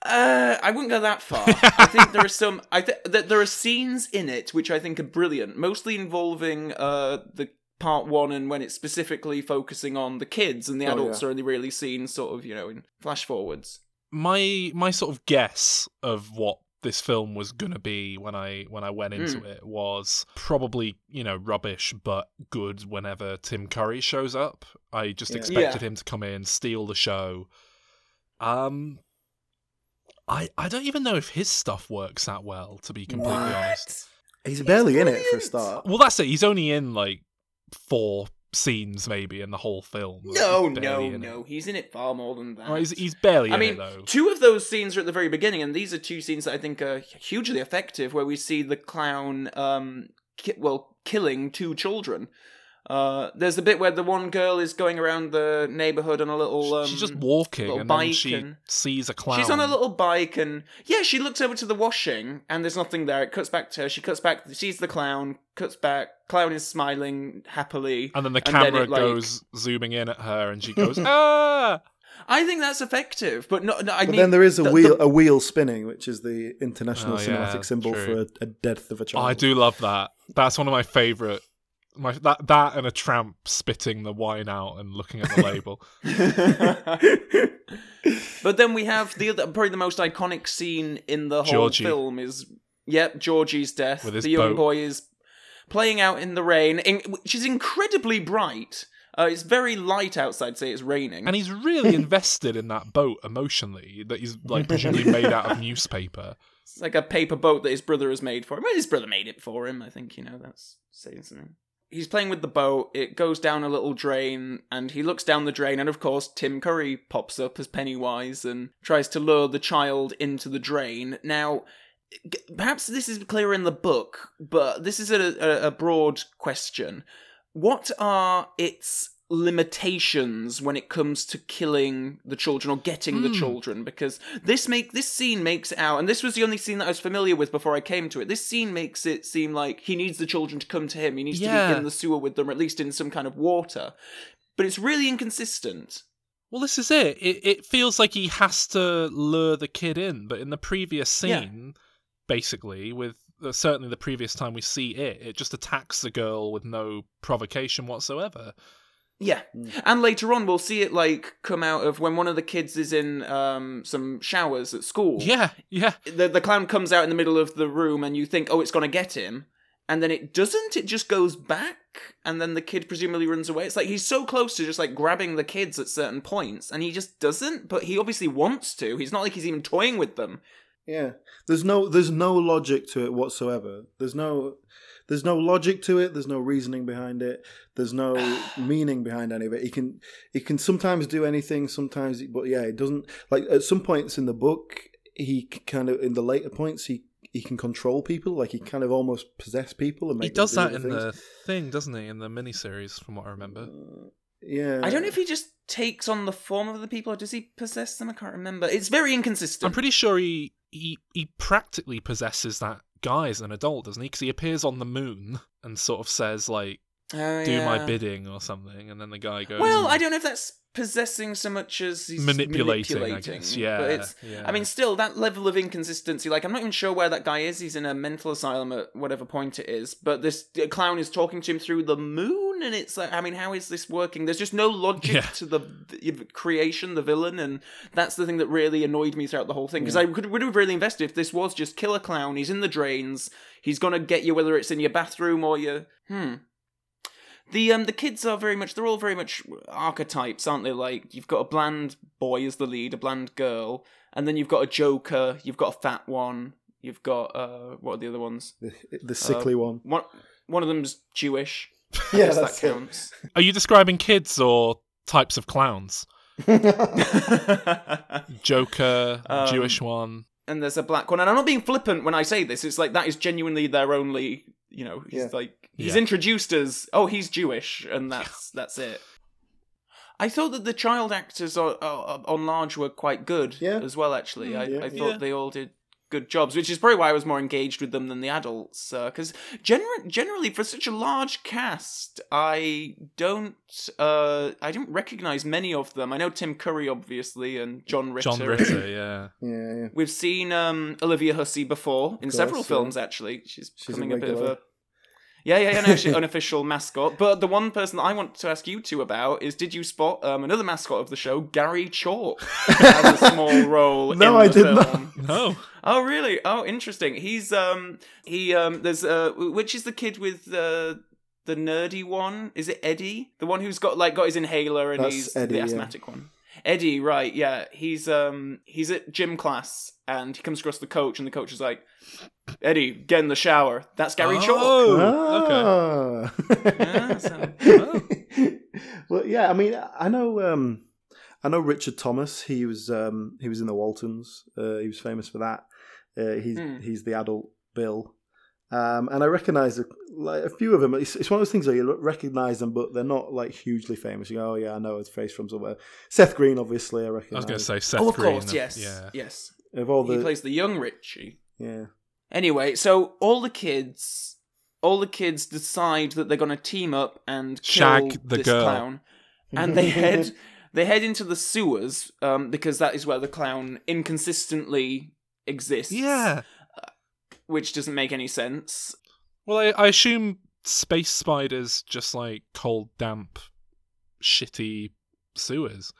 Speaker 2: Uh, I wouldn't go that far. I think there are some. I think that there are scenes in it which I think are brilliant, mostly involving uh the part one and when it's specifically focusing on the kids and the
Speaker 4: Oh,
Speaker 2: adults
Speaker 4: yeah.
Speaker 2: are only really seen sort of you know in flash forwards.
Speaker 3: my my sort of guess of what this film was gonna be when I when I went into
Speaker 2: Mm.
Speaker 3: it was probably you know rubbish but good whenever Tim Curry shows up. I just
Speaker 4: Yeah.
Speaker 3: expected
Speaker 2: Yeah.
Speaker 3: him to come in, steal the show. Um, I I don't even know if his stuff works that well, to be completely honest.
Speaker 4: He's barely in it for a start.
Speaker 3: Well, that's it. He's only in like four scenes maybe in the whole film.
Speaker 2: No,
Speaker 3: He's
Speaker 2: no,
Speaker 3: it.
Speaker 2: no. He's in it far more than that.
Speaker 3: Oh, he's, he's barely
Speaker 2: I
Speaker 3: in
Speaker 2: mean,
Speaker 3: it though.
Speaker 2: two of those scenes are at the very beginning, and these are two scenes that I think are hugely effective, where we see the clown, um, ki- well, killing two children. Uh, there's a bit where the one girl is going around the neighborhood on a little. Um,
Speaker 3: She's just walking
Speaker 2: little
Speaker 3: and then
Speaker 2: bike
Speaker 3: she
Speaker 2: and-
Speaker 3: sees a clown.
Speaker 2: She's on a little bike, and yeah, she looks over to the washing, and there's nothing there. It cuts back to her. She cuts back, sees the clown, cuts back. Clown is smiling happily.
Speaker 3: and then the
Speaker 2: and then
Speaker 3: camera
Speaker 2: it, like-
Speaker 3: goes zooming in at her, and she goes, [LAUGHS] "Ah!"
Speaker 2: I think that's effective, but no, no I
Speaker 4: But
Speaker 2: mean,
Speaker 4: then there is a
Speaker 2: the-
Speaker 4: wheel,
Speaker 2: the-
Speaker 4: a wheel spinning, which is the international
Speaker 3: Oh, yeah,
Speaker 4: cinematic symbol
Speaker 3: true.
Speaker 4: for a, a death of a
Speaker 3: Oh,
Speaker 4: child.
Speaker 3: I do love that. That's one of my favorite. My that that and a tramp spitting the wine out and looking at the [LAUGHS] label. [LAUGHS]
Speaker 2: but then we have the other, probably the most iconic scene in the whole
Speaker 3: Georgie.
Speaker 2: film is, yep, Georgie's death. The young
Speaker 3: boat.
Speaker 2: boy is playing out in the rain, in, which is incredibly bright. Uh, it's very light outside. Say it's raining.
Speaker 3: And he's really [LAUGHS] invested in that boat emotionally. That he's like presumably made out of newspaper.
Speaker 2: It's like a paper boat that his brother has made for him. Well, his brother made it for him. I think you know that's saying something. He's playing with the boat. It goes down a little drain, and he looks down the drain, and of course, Tim Curry pops up as Pennywise and tries to lure the child into the drain. Now, perhaps this is clear in the book, but this is a, a, a broad question. What are its limitations when it comes to killing the children or getting the
Speaker 3: Hmm.
Speaker 2: children? Because this make this scene makes it out, and this was the only scene that I was familiar with before I came to it. This scene makes it seem like he needs the children to come to him. He needs to be in the sewer with them, or at least in some kind of water. But it's really inconsistent.
Speaker 3: Well, this is it. It it feels like he has to lure the kid in, but in the previous
Speaker 2: Yeah.
Speaker 3: scene, basically, with uh, certainly the previous time we see it, it just attacks the girl with no provocation whatsoever.
Speaker 2: Yeah. And later on, we'll see it like come out of when one of the kids is in um, some showers at school.
Speaker 3: Yeah, yeah.
Speaker 2: The, the clown comes out in the middle of the room, and you think, oh, it's going to get him. And then it doesn't. It just goes back, and then the kid presumably runs away. It's like he's so close to just like grabbing the kids at certain points, and he just doesn't. But he obviously wants to. He's not like he's even toying with them.
Speaker 4: Yeah, there's no there's no logic to it whatsoever. There's no there's no logic to it. There's no reasoning behind it. There's no [SIGHS] meaning behind any of it. He can he can sometimes do anything, sometimes, but yeah, it doesn't. Like at some points in the book, he kind of in the later points he he can control people. Like he kind of almost possess people and make
Speaker 3: He does
Speaker 4: them
Speaker 3: that in
Speaker 4: other
Speaker 3: the thing, doesn't he? In the miniseries, from what I remember.
Speaker 4: things. Yeah,
Speaker 2: I don't know if he just takes on the form of the people or does he possess them? I can't remember. It's very inconsistent.
Speaker 3: I'm pretty sure he he he practically possesses that guy as an adult, doesn't he? Because he appears on the moon and sort of says like,
Speaker 2: Oh,
Speaker 3: "Do my bidding" or something, and then the guy goes.
Speaker 2: Well, I don't know if that's possessing so much as he's
Speaker 3: Manipulating, I guess. Yeah,
Speaker 2: but it's.
Speaker 3: yeah.
Speaker 2: I mean, still that level of inconsistency. Like, I'm not even sure where that guy is. He's in a mental asylum at whatever point it is. But this clown is talking to him through the moon, and it's like, I mean, how is this working? There's just no logic
Speaker 3: Yeah.
Speaker 2: to the, the creation, the villain, and that's the thing that really annoyed me throughout the whole thing. Because I could would have really invested if this was just kill a clown. He's in the drains. He's gonna get you whether it's in your bathroom or your hmm. The um the kids are very much they're all very much archetypes, aren't they? Like you've got a bland boy as the lead, a bland girl, and then you've got a joker, you've got a fat one, you've got uh what are the other ones?
Speaker 4: the, the sickly one.
Speaker 2: One one of them's Jewish. [LAUGHS]
Speaker 4: Yeah,
Speaker 2: Guess
Speaker 4: that's
Speaker 2: that
Speaker 4: it.
Speaker 2: counts. [LAUGHS]
Speaker 3: Are you describing kids or types of clowns? [LAUGHS] Joker,
Speaker 2: Um,
Speaker 3: Jewish one.
Speaker 2: and there's a black one. And I'm not being flippant when I say this. It's like that is genuinely their only. You know, he's
Speaker 4: Yeah.
Speaker 2: like he's
Speaker 3: Yeah.
Speaker 2: introduced as oh he's Jewish, and that's that's it. I thought that the child actors on, on on large were quite good
Speaker 4: Yeah.
Speaker 2: as well. Actually, I,
Speaker 4: yeah,
Speaker 2: I thought
Speaker 3: yeah.
Speaker 2: they all did good jobs, which is probably why I was more engaged with them than the adults. Because gener- generally, for such a large cast, I don't uh, I don't recognize many of them. I know Tim Curry obviously and John Ritter.
Speaker 3: John Ritter, [LAUGHS] yeah.
Speaker 4: Yeah, yeah.
Speaker 2: We've seen um, Olivia Hussey before in
Speaker 4: Of
Speaker 2: several
Speaker 4: course, yeah.
Speaker 2: films. Actually, she's,
Speaker 4: She's a
Speaker 2: becoming a, bit of a yeah, yeah, yeah. No, she's an [LAUGHS] unofficial mascot. But the one person that I want to ask you two about is: Did you spot um, another mascot of the show, Gary Chalk, has a small [LAUGHS] role?
Speaker 4: No,
Speaker 2: in
Speaker 4: I
Speaker 2: the
Speaker 4: did not.
Speaker 3: No.
Speaker 2: Oh, really? Oh, interesting. He's um he um there's uh which is the kid with the the nerdy one? Is it Eddie? The one who's got like got his inhaler and
Speaker 4: That's
Speaker 2: he's
Speaker 4: Eddie,
Speaker 2: the
Speaker 4: yeah.
Speaker 2: asthmatic one. Eddie, right? Yeah, he's um he's at gym class and he comes across the coach and the coach is like, Eddie, get in the shower. That's Gary Chalk.
Speaker 3: Oh, okay.
Speaker 2: Yeah, so- [LAUGHS]
Speaker 4: well, yeah. I mean, I know. Um, I know Richard Thomas. He was. Um, he was in the Waltons. Uh, he was famous for that. Uh, he's
Speaker 2: Hmm.
Speaker 4: he's the adult Bill. Um, and I recognise a, like a few of them. It's, it's one of those things where you recognise them, but they're not like hugely famous. You go, oh yeah, I know his face from somewhere. Seth Green, obviously, I recognise.
Speaker 3: I was going to say Seth
Speaker 2: oh, of
Speaker 3: Green.
Speaker 2: course, yes,
Speaker 3: Yeah.
Speaker 2: yes.
Speaker 4: Of all the
Speaker 2: He plays the young Richie.
Speaker 4: yeah.
Speaker 2: Anyway, so all the kids, all the kids decide that they're going to team up and kill
Speaker 3: Shag the
Speaker 2: this
Speaker 3: girl.
Speaker 2: clown, and they [LAUGHS] head they head into the sewers um, because that is where the clown inconsistently exists.
Speaker 3: Yeah.
Speaker 2: which doesn't make any sense.
Speaker 3: Well, I, I assume space spiders just like cold, damp, shitty sewers.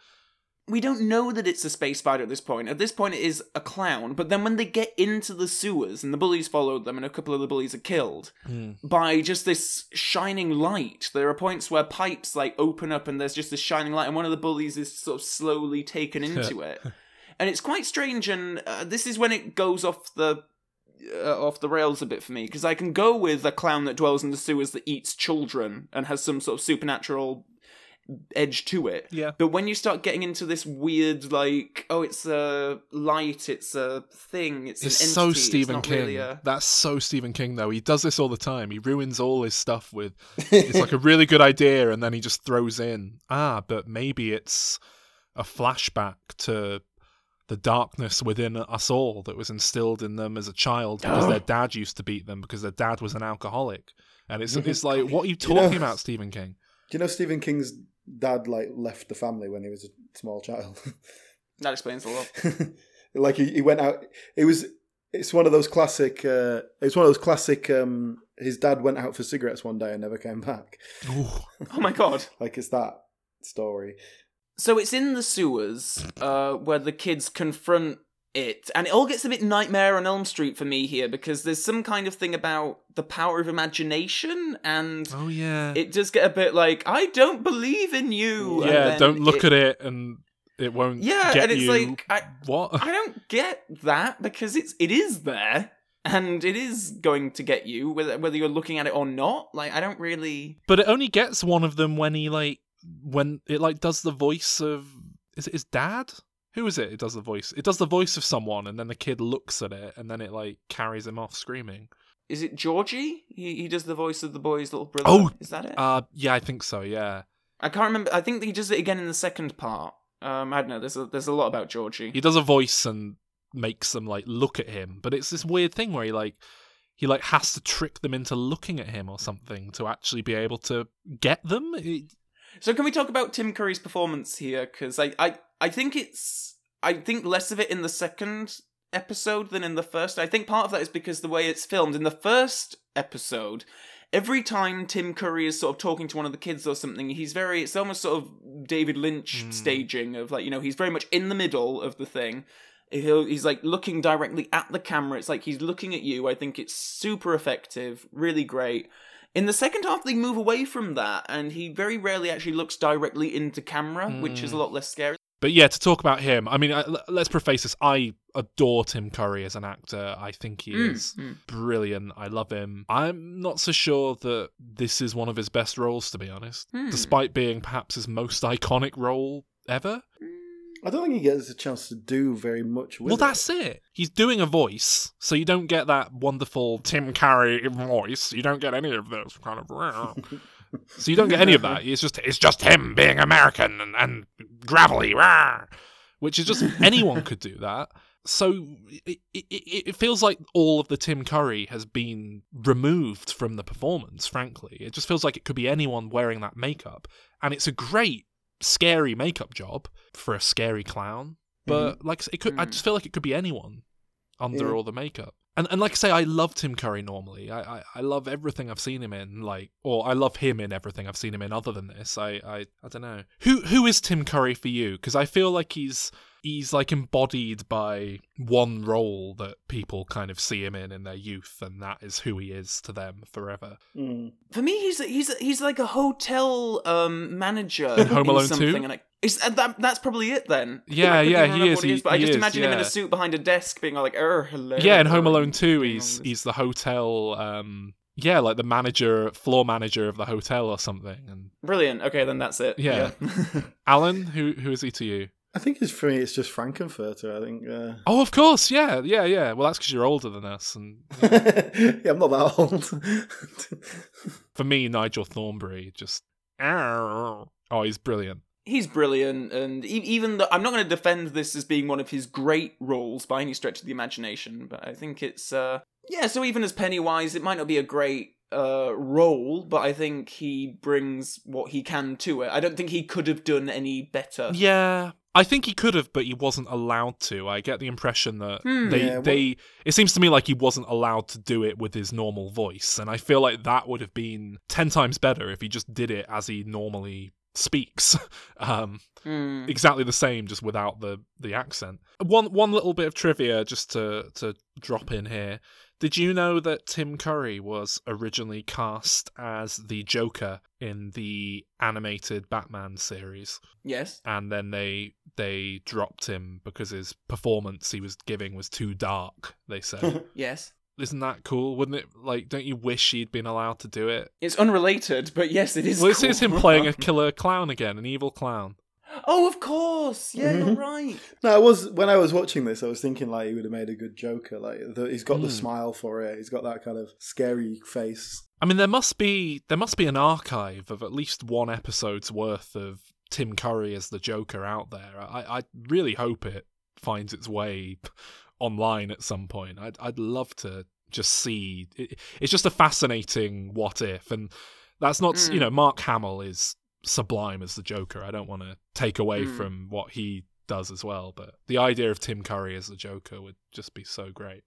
Speaker 2: We don't know that it's a space spider at this point. At this point, it is a clown. But then when they get into the sewers and the bullies followed them, and a couple of the bullies are killed,
Speaker 3: Hmm.
Speaker 2: by just this shining light. There are points where pipes like open up and there's just this shining light, and one of the bullies is sort of slowly taken [LAUGHS] into it, and it's quite strange. And uh, this is when it goes off the uh, off the rails a bit for me because I can go with a clown that dwells in the sewers that eats children and has some sort of supernatural edge to it.
Speaker 3: Yeah.
Speaker 2: But when you start getting into this weird, like, oh, it's a light, it's a thing, it's,
Speaker 3: It's
Speaker 2: an
Speaker 3: so
Speaker 2: entity, it's
Speaker 3: Stephen
Speaker 2: not
Speaker 3: King.
Speaker 2: really a-
Speaker 3: That's so Stephen King, though. He does this all the time. He ruins all his stuff with. [LAUGHS] It's like a really good idea, and then he just throws in, ah, but maybe it's a flashback to the darkness within us all that was instilled in them as a child because their [GASPS] dad used to beat them because their dad was an alcoholic. And it's [LAUGHS] it's like, what are you
Speaker 4: You know-
Speaker 3: talking about, Stephen King?
Speaker 4: Do you know Stephen King's dad like left the family when he was a small child? [LAUGHS]
Speaker 2: That explains a lot. [LAUGHS]
Speaker 4: like he, he went out. It was. It's one of those classic. Uh, it's one of those classic. Um, his dad went out for cigarettes one day and never came back.
Speaker 2: Oh my god. [LAUGHS]
Speaker 4: Like it's that story.
Speaker 2: So it's in the sewers uh, where the kids confront it, and it all gets a bit Nightmare on Elm Street for me here because there's some kind of thing about the power of imagination, and
Speaker 3: Oh, yeah.
Speaker 2: it does get a bit like I don't believe in you.
Speaker 3: yeah, don't look at it and it won't
Speaker 2: Yeah, and it's
Speaker 3: you.
Speaker 2: like I
Speaker 3: what?
Speaker 2: I don't get that because it's it is there. and it is going to get you whether whether you're looking at it or not. Like I don't really.
Speaker 3: But it only gets one of them when he like when it like does the voice of is it his dad? Who is it? It does the voice. It does the voice of someone, and then the kid looks at it, and then it like carries him off screaming.
Speaker 2: Is it Georgie? He he does the voice of the boy's little brother.
Speaker 3: Oh,
Speaker 2: is that it?
Speaker 3: Uh, yeah, I think so. Yeah,
Speaker 2: I can't remember. I think he does it again in the second part. Um, I don't know. There's a there's a lot about Georgie.
Speaker 3: he does a voice and makes them like look at him, but it's this weird thing where he like he like has to trick them into looking at him or something to actually be able to get them. It-
Speaker 2: So can we talk about Tim Curry's performance here? Because I, I, I think it's I think less of it in the second episode than in the first. I think part of that is because the way it's filmed. In the first episode, every time Tim Curry is sort of talking to one of the kids or something, he's very it's almost sort of David Lynch
Speaker 3: Mm.
Speaker 2: staging of like, you know, he's very much in the middle of the thing. He'll, he's like looking directly at the camera. It's like he's looking at you. I think it's super effective, really great. In the second half, they move away from that, and he very rarely actually looks directly into camera, which is a lot less scary.
Speaker 3: But yeah, to talk about him, I mean, I, l- let's preface this. I adore Tim Curry as an actor. I think he
Speaker 2: Mm,
Speaker 3: is
Speaker 2: mm.
Speaker 3: brilliant. I love him. I'm not so sure that this is one of his best roles, to be honest,
Speaker 2: Hmm.
Speaker 3: despite being perhaps his most iconic role ever.
Speaker 4: I don't think he gets a chance to do very much with
Speaker 3: well,
Speaker 4: it.
Speaker 3: that's it. He's doing a voice, so you don't get that wonderful Tim Curry voice. You don't get any of this kind of. [LAUGHS] so you don't get any of that. It's just it's just him being American and, and gravelly, rah, which is just anyone could do that. So it, it, it feels like all of the Tim Curry has been removed from the performance. Frankly, it just feels like it could be anyone wearing that makeup, and it's a great scary makeup job for a scary clown. But like I say, it could, I
Speaker 2: Mm.
Speaker 3: just feel like it could be anyone under
Speaker 4: Yeah.
Speaker 3: all the makeup. And and like I say, I love Tim Curry normally. I, I, I love everything I've seen him in. Like, or I love him in everything I've seen him in. Other than this, I I, I don't know who who is Tim Curry for you? Because I feel like he's he's like embodied by one role that people kind of see him in in their youth, and that is who he is to them forever.
Speaker 4: Mm.
Speaker 2: For me, he's he's he's like a hotel um, manager
Speaker 3: In Home Alone
Speaker 2: something,
Speaker 3: 2?
Speaker 2: and I, is uh, that that's probably it then?
Speaker 3: Yeah,
Speaker 2: I couldn't
Speaker 3: yeah,
Speaker 2: even
Speaker 3: he is,
Speaker 2: what
Speaker 3: he-
Speaker 2: but I just
Speaker 3: is,
Speaker 2: imagine him in a suit behind a desk, being like, "Er, hello."
Speaker 3: Yeah, in Home Alone 2,
Speaker 2: doing
Speaker 3: he's he's the hotel um yeah, like the manager, floor manager of the hotel or something. And
Speaker 2: brilliant. Okay, then that's it.
Speaker 3: Yeah. [LAUGHS] Alan, who who is he to you?
Speaker 4: I think it's for me. It's just Frank-N-Furter. I think. Uh...
Speaker 3: Oh, of course, yeah, yeah, yeah. Well, that's because you're older than us, and [LAUGHS]
Speaker 4: yeah, I'm not that old.
Speaker 3: for me, Nigel Thornberry just oh, he's brilliant.
Speaker 2: He's brilliant, and e- even though I'm not going to defend this as being one of his great roles by any stretch of the imagination, but I think it's uh yeah. So even as Pennywise, it might not be a great uh role, but I think he brings what he can to it. I don't think he could have done any better.
Speaker 3: Yeah, I think he could have, but he wasn't allowed to. I get the impression that
Speaker 2: Hmm.
Speaker 3: they
Speaker 4: Yeah, well-
Speaker 3: they. It seems to me like he wasn't allowed to do it with his normal voice, and I feel like that would have been ten times better if he just did it as he normally speaks. [LAUGHS] um,
Speaker 2: Hmm.
Speaker 3: exactly the same, just without the the accent. One one little bit of trivia, just to to drop in here. Did you know that Tim Curry was originally cast as the Joker in the animated Batman series,
Speaker 2: Yes.
Speaker 3: and then they they dropped him because his performance he was giving was too dark? They said, [LAUGHS]
Speaker 2: Yes.
Speaker 3: "Isn't that cool? Wouldn't it? Like, don't you wish he'd been allowed to do it?"
Speaker 2: It's unrelated, but yes, it is.
Speaker 3: Well, this is him playing a killer clown again, an evil clown.
Speaker 2: Oh, of course. Yeah, you're
Speaker 4: Mhm.
Speaker 2: right.
Speaker 4: no, I was when I was watching this, I was thinking like he would have made a good Joker. Like the, he's got the
Speaker 3: Hmm.
Speaker 4: smile for it. He's got that kind of scary face.
Speaker 3: I mean, there must be there must be an archive of at least one episode's worth of Tim Curry as the Joker out there. I, I really hope it finds its way online at some point. I'd I'd love to just see. It, it's just a fascinating what if, and that's not
Speaker 2: Mm.
Speaker 3: you know Mark Hamill is sublime as the Joker. I don't want to take away
Speaker 2: Mm.
Speaker 3: from what he does as well, but the idea of Tim Curry as the Joker would just be so great.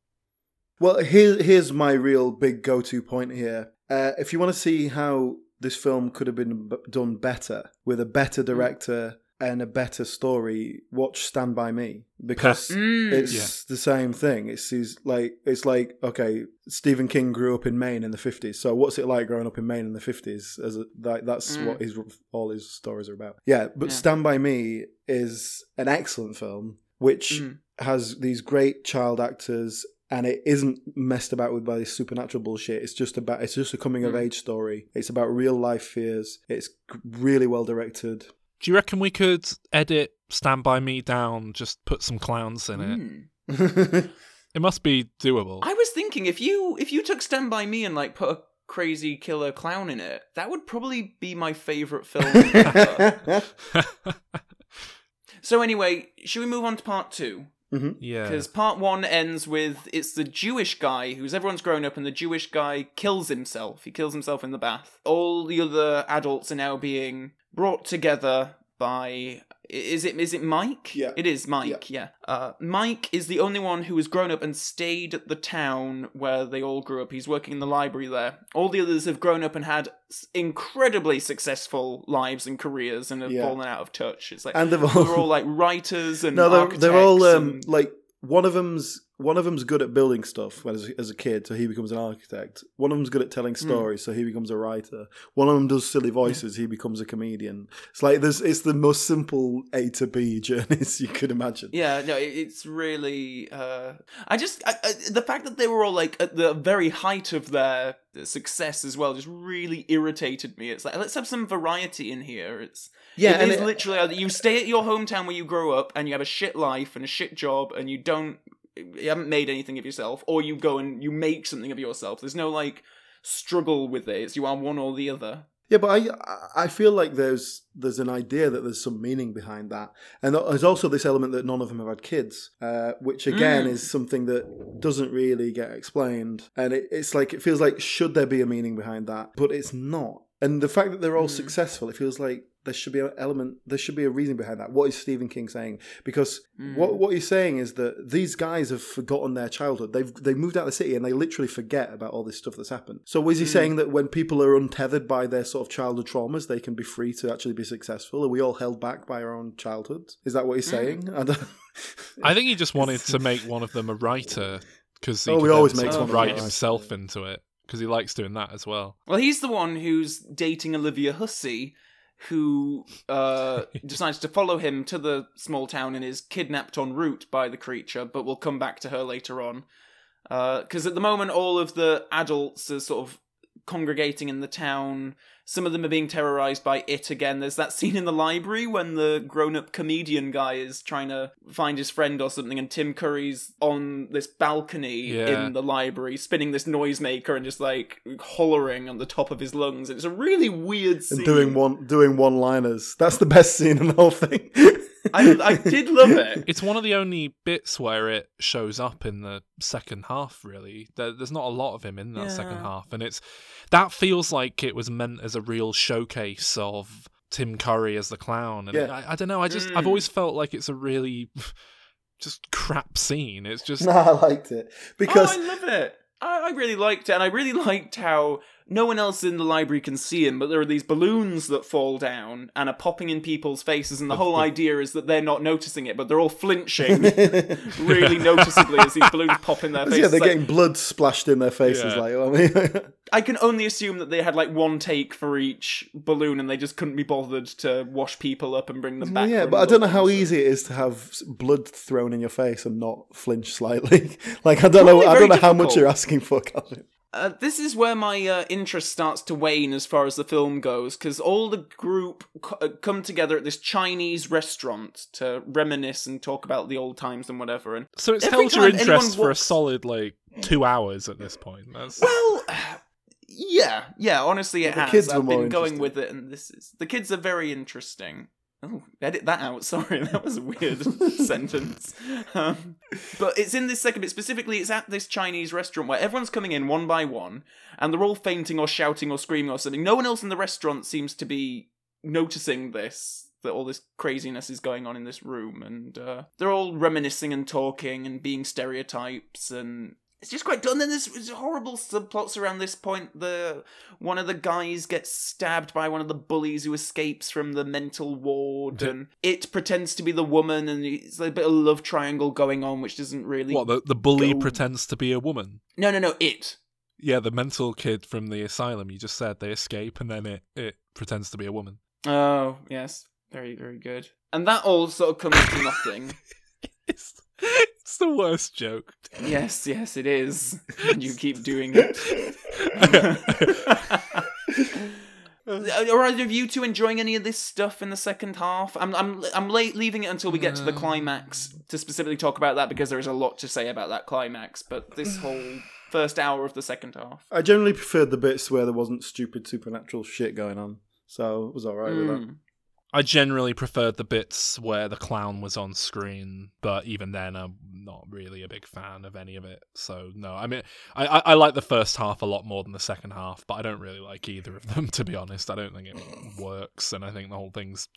Speaker 4: Well, here, here's my real big go-to point here. Uh, if you want to see how this film could have been b- done better with a better director and a better story, watch Stand by Me because
Speaker 2: Mm.
Speaker 4: it's
Speaker 3: Yeah.
Speaker 4: the same thing. It's these, like it's like okay, Stephen King grew up in Maine in the fifties. So what's it like growing up in Maine in the fifties? As a, that, that's
Speaker 2: Mm.
Speaker 4: what his all his stories are about. Yeah, but
Speaker 2: Yeah.
Speaker 4: Stand by Me is an excellent film which
Speaker 2: Mm.
Speaker 4: has these great child actors and it isn't messed about with by this supernatural bullshit. It's just about it's just a coming of
Speaker 2: Mm.
Speaker 4: age story. It's about real life fears. It's really well directed.
Speaker 3: Do you reckon we could edit Stand By Me down, just put some clowns in it?
Speaker 2: Hmm. [LAUGHS]
Speaker 3: It must be doable.
Speaker 2: I was thinking if you if you took Stand by Me and like put a crazy killer clown in it, that would probably be my favorite film. [LAUGHS] ever. so anyway, should we move on to part two?
Speaker 3: yeah.
Speaker 2: Because part one ends with it's the Jewish guy who's everyone's grown up, and the Jewish guy kills himself. He kills himself in the bath. All the other adults are now being brought together by. Is it is it Mike?
Speaker 4: Yeah.
Speaker 2: it is Mike. Yeah, Uh, Mike is the only one who has grown up and stayed at the town where they all grew up. He's working in the library there. All the others have grown up and had incredibly successful lives and careers and have
Speaker 4: Yeah.
Speaker 2: fallen out of touch. It's like
Speaker 4: and
Speaker 2: they're
Speaker 4: all,
Speaker 2: all like writers and [LAUGHS]
Speaker 4: no, they're, they're all um,
Speaker 2: and-
Speaker 4: like one of them's one of them's good at building stuff when as, as a kid, so he becomes an architect. One of them's good at telling
Speaker 2: Hmm.
Speaker 4: stories, so he becomes a writer. One of them does silly voices, he becomes a comedian. It's like there's it's the most simple A to B [LAUGHS] journeys you could imagine.
Speaker 2: Yeah, no, it's really. Uh, I just I, I, the fact that they were all like at the very height of their success as well just really irritated me. It's like let's have some variety in here. It's
Speaker 4: Yeah,
Speaker 2: it
Speaker 4: and
Speaker 2: is
Speaker 4: it-
Speaker 2: literally you stay at your hometown where you grow up and you have a shit life and a shit job and you don't you haven't made anything of yourself, or you go and you make something of yourself. There's no like struggle with it. It's you are one or the other.
Speaker 4: Yeah, but I I feel like there's there's an idea that there's some meaning behind that, and there's also this element that none of them have had kids, uh, which again
Speaker 2: Mm.
Speaker 4: is something that doesn't really get explained, and it, it's like it feels like should there be a meaning behind that, but it's not. And the fact that they're all
Speaker 2: Mm.
Speaker 4: successful, it feels like there should be an element, there should be a reason behind that. What is Stephen King saying? Because
Speaker 2: Mm.
Speaker 4: what what he's saying is that these guys have forgotten their childhood. They've they've moved out of the city and they literally forget about all this stuff that's happened. So is he
Speaker 2: Mm.
Speaker 4: saying that when people are untethered by their sort of childhood traumas, they can be free to actually be successful? Are we all held back by our own childhood? Is that what he's
Speaker 2: Mm.
Speaker 4: saying? [LAUGHS] I, don't...
Speaker 3: I think he just [LAUGHS] wanted to make one of them a writer because he
Speaker 4: Oh,
Speaker 3: could
Speaker 4: he always makes
Speaker 2: one of
Speaker 3: write himself into it because he likes doing that as well.
Speaker 2: Well, he's the one who's dating Olivia Hussey, who uh, [LAUGHS] decides to follow him to the small town and is kidnapped en route by the creature, but we'll come back to her later on. Because at the moment, all of the adults are sort of congregating in the town. Some of them are being terrorized by it again. There's that scene in the library when the grown up comedian guy is trying to find his friend or something, and Tim Curry's on this balcony
Speaker 3: Yeah.
Speaker 2: in the library spinning this noisemaker and just like hollering on the top of his lungs. It's a really weird scene.
Speaker 4: and doing one doing one liners. That's the best scene in the whole thing. [LAUGHS]
Speaker 2: I, I did love it. [LAUGHS]
Speaker 3: It's one of the only bits where it shows up in the second half. Really, there, there's not a lot of him in that second half, and it's that feels like it was meant as a real showcase of Tim Curry as the clown. And
Speaker 4: Yeah.
Speaker 3: I, I don't know. I just I've
Speaker 2: Mm.
Speaker 3: always felt like it's a really [LAUGHS] just crap scene. It's just [LAUGHS]
Speaker 4: no, I liked it because
Speaker 2: oh, I love it. I, I really liked it, and I really liked how no one else in the library can see him, but there are these balloons that fall down and are popping in people's faces, and the whole idea is that they're not noticing it, but they're all flinching [LAUGHS] really noticeably as these balloons pop in their faces. [LAUGHS]
Speaker 4: yeah, they're
Speaker 2: Like,
Speaker 4: getting blood splashed in their faces.
Speaker 3: Yeah.
Speaker 4: Like, I mean, [LAUGHS]
Speaker 2: I can only assume that they had like one take for each balloon, and they just couldn't be bothered to wash people up and bring them back.
Speaker 4: yeah, but I don't know how easy it is to have blood thrown in your face and not flinch slightly. like, I don't know. I don't know how much you're asking for, Calvin.
Speaker 2: Uh, this is where my uh, interest starts to wane as far as the film goes, because all the group c- uh, come together at this Chinese restaurant to reminisce and talk about the old times and whatever. And
Speaker 3: so it's
Speaker 2: every
Speaker 3: held your interest
Speaker 2: anyone
Speaker 3: for a solid like two hours at this point. That's
Speaker 2: well, yeah, yeah. Honestly, it
Speaker 4: The
Speaker 2: has.
Speaker 4: kids
Speaker 2: I've been going with it, and this is the kids are very interesting. Oh, edit that out. [LAUGHS] Sorry, that was a weird [LAUGHS] sentence. Um, but it's in this second bit specifically. It's at this Chinese restaurant where everyone's coming in one by one, and they're all fainting or shouting or screaming or something. No one else in the restaurant seems to be noticing this. That all this craziness is going on in this room, and uh, they're all reminiscing and talking and being stereotypes, and it's just quite done. Then there's, horrible subplots around this point. The one of the guys gets stabbed by one of the bullies who escapes from the mental ward, and it pretends to be the woman, and it's a bit of love triangle going on, which doesn't really.
Speaker 3: what the the bully
Speaker 2: go-
Speaker 3: pretends to be a woman.
Speaker 2: No, no, no. It.
Speaker 3: Yeah, the mental kid from the asylum. You just said they escape, and then it it pretends to be a woman.
Speaker 2: Oh yes, very very good. And that all sort of comes to [LAUGHS] nothing.
Speaker 3: It's, It's the worst joke.
Speaker 2: Yes, yes, it is. And you keep doing it. Are either of you two enjoying any of this stuff in the second half? I'm I'm I'm late leaving it until we get to the climax to specifically talk about that because there is a lot to say about that climax. But this [SIGHS] whole first hour of the second half,
Speaker 4: I generally preferred the bits where there wasn't stupid supernatural shit going on, so it was all right with that.
Speaker 2: Hmm.
Speaker 3: I generally preferred the bits where the clown was on screen, but even then, I'm not really a big fan of any of it. So no, I mean, I, I, I like the first half a lot more than the second half, but I don't really like either of them [LAUGHS] to be honest. I don't think it works, and I think the whole thing's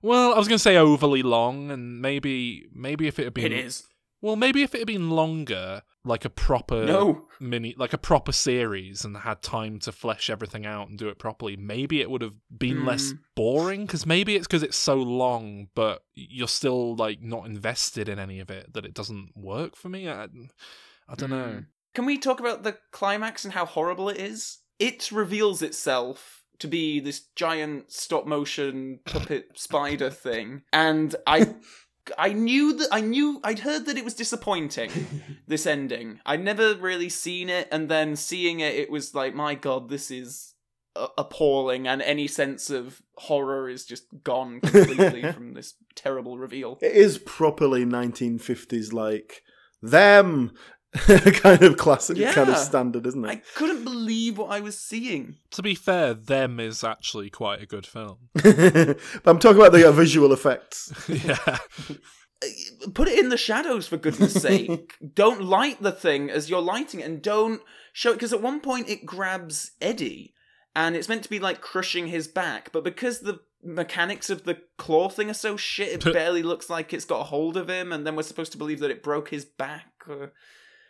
Speaker 3: well, I was going to say overly long, and maybe maybe if it had been
Speaker 2: it is
Speaker 3: well, maybe if it had been longer, like a proper
Speaker 2: no.
Speaker 3: mini like a proper series and had time to flesh everything out and do it properly maybe it would have been less
Speaker 2: Mm.
Speaker 3: boring because maybe it's because it's so long but you're still like not invested in any of it that it doesn't work for me i, I don't know
Speaker 2: Mm. Can we talk about the climax and how horrible it is? It reveals itself to be this giant stop motion puppet spider [LAUGHS] thing, and I. I knew that I knew I'd heard that it was disappointing [LAUGHS] this ending. I'd never really seen it and then seeing it it was like my god this is a- appalling and any sense of horror is just gone [LAUGHS] completely from this terrible reveal.
Speaker 4: It is properly 1950s, like them [LAUGHS] kind of classic, kind of standard, isn't it?
Speaker 2: I couldn't believe what I was seeing.
Speaker 3: to be fair them is actually quite a good film [LAUGHS]
Speaker 4: but I'm talking about the uh, visual effects. [LAUGHS]
Speaker 3: yeah
Speaker 2: put it in the shadows for goodness sake don't light the thing as you're lighting it and don't show it because at one point it grabs eddie and it's meant to be like crushing his back but because the mechanics of the claw thing are so shit it barely looks like it's got a hold of him and then we're supposed to believe that it broke his back or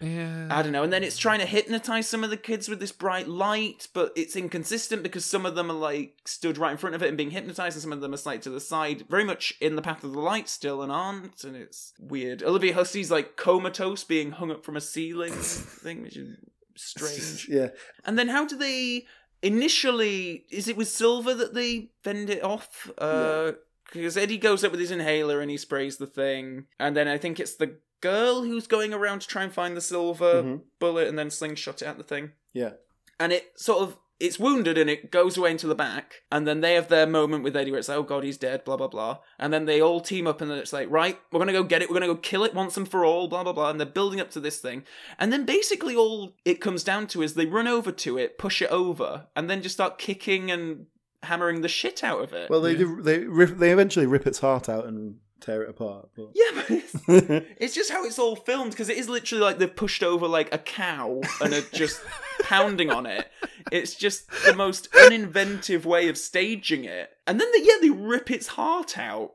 Speaker 3: yeah
Speaker 2: I don't know. And then it's trying to hypnotize some of the kids with this bright light, but it's inconsistent because some of them are like stood right in front of it and being hypnotized, and some of them are slightly to the side, very much in the path of the light still and aren't. And it's weird. Olivia Hussey's like comatose, being hung up from a ceiling [LAUGHS] thing, which is strange. [LAUGHS]
Speaker 4: yeah.
Speaker 2: And then how do they initially? Is it with Silver that they fend it off? Uh, because Eddie goes up with his inhaler and he sprays the thing, and then I think it's the girl who's going around to try and find the silver
Speaker 4: Mhm.
Speaker 2: bullet and then slingshot it at the thing.
Speaker 4: Yeah.
Speaker 2: And it sort of it's wounded and it goes away into the back, and then they have their moment with Eddie where it's like, oh god, he's dead, blah blah blah, and then they all team up and then it's like, right, we're gonna go get it, we're gonna go kill it once and for all, blah blah blah, and they're building up to this thing, and then basically all it comes down to is they run over to it, push it over, and then just start kicking and hammering the shit out of it.
Speaker 4: Well, they do, they rip, they eventually rip its heart out and tear it apart. But...
Speaker 2: yeah, but it's, [LAUGHS] it's just how it's all filmed because it is literally like they've pushed over like a cow and are just pounding on it. It's just the most uninventive way of staging it. And then they, yeah, they rip its heart out.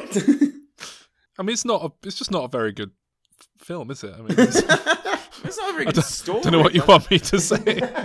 Speaker 2: [LAUGHS]
Speaker 3: i mean it's not a, it's just not a very good film is it i mean it's, [LAUGHS]
Speaker 2: It's not a very good
Speaker 3: don't,
Speaker 2: story.
Speaker 3: don't know what you want me to say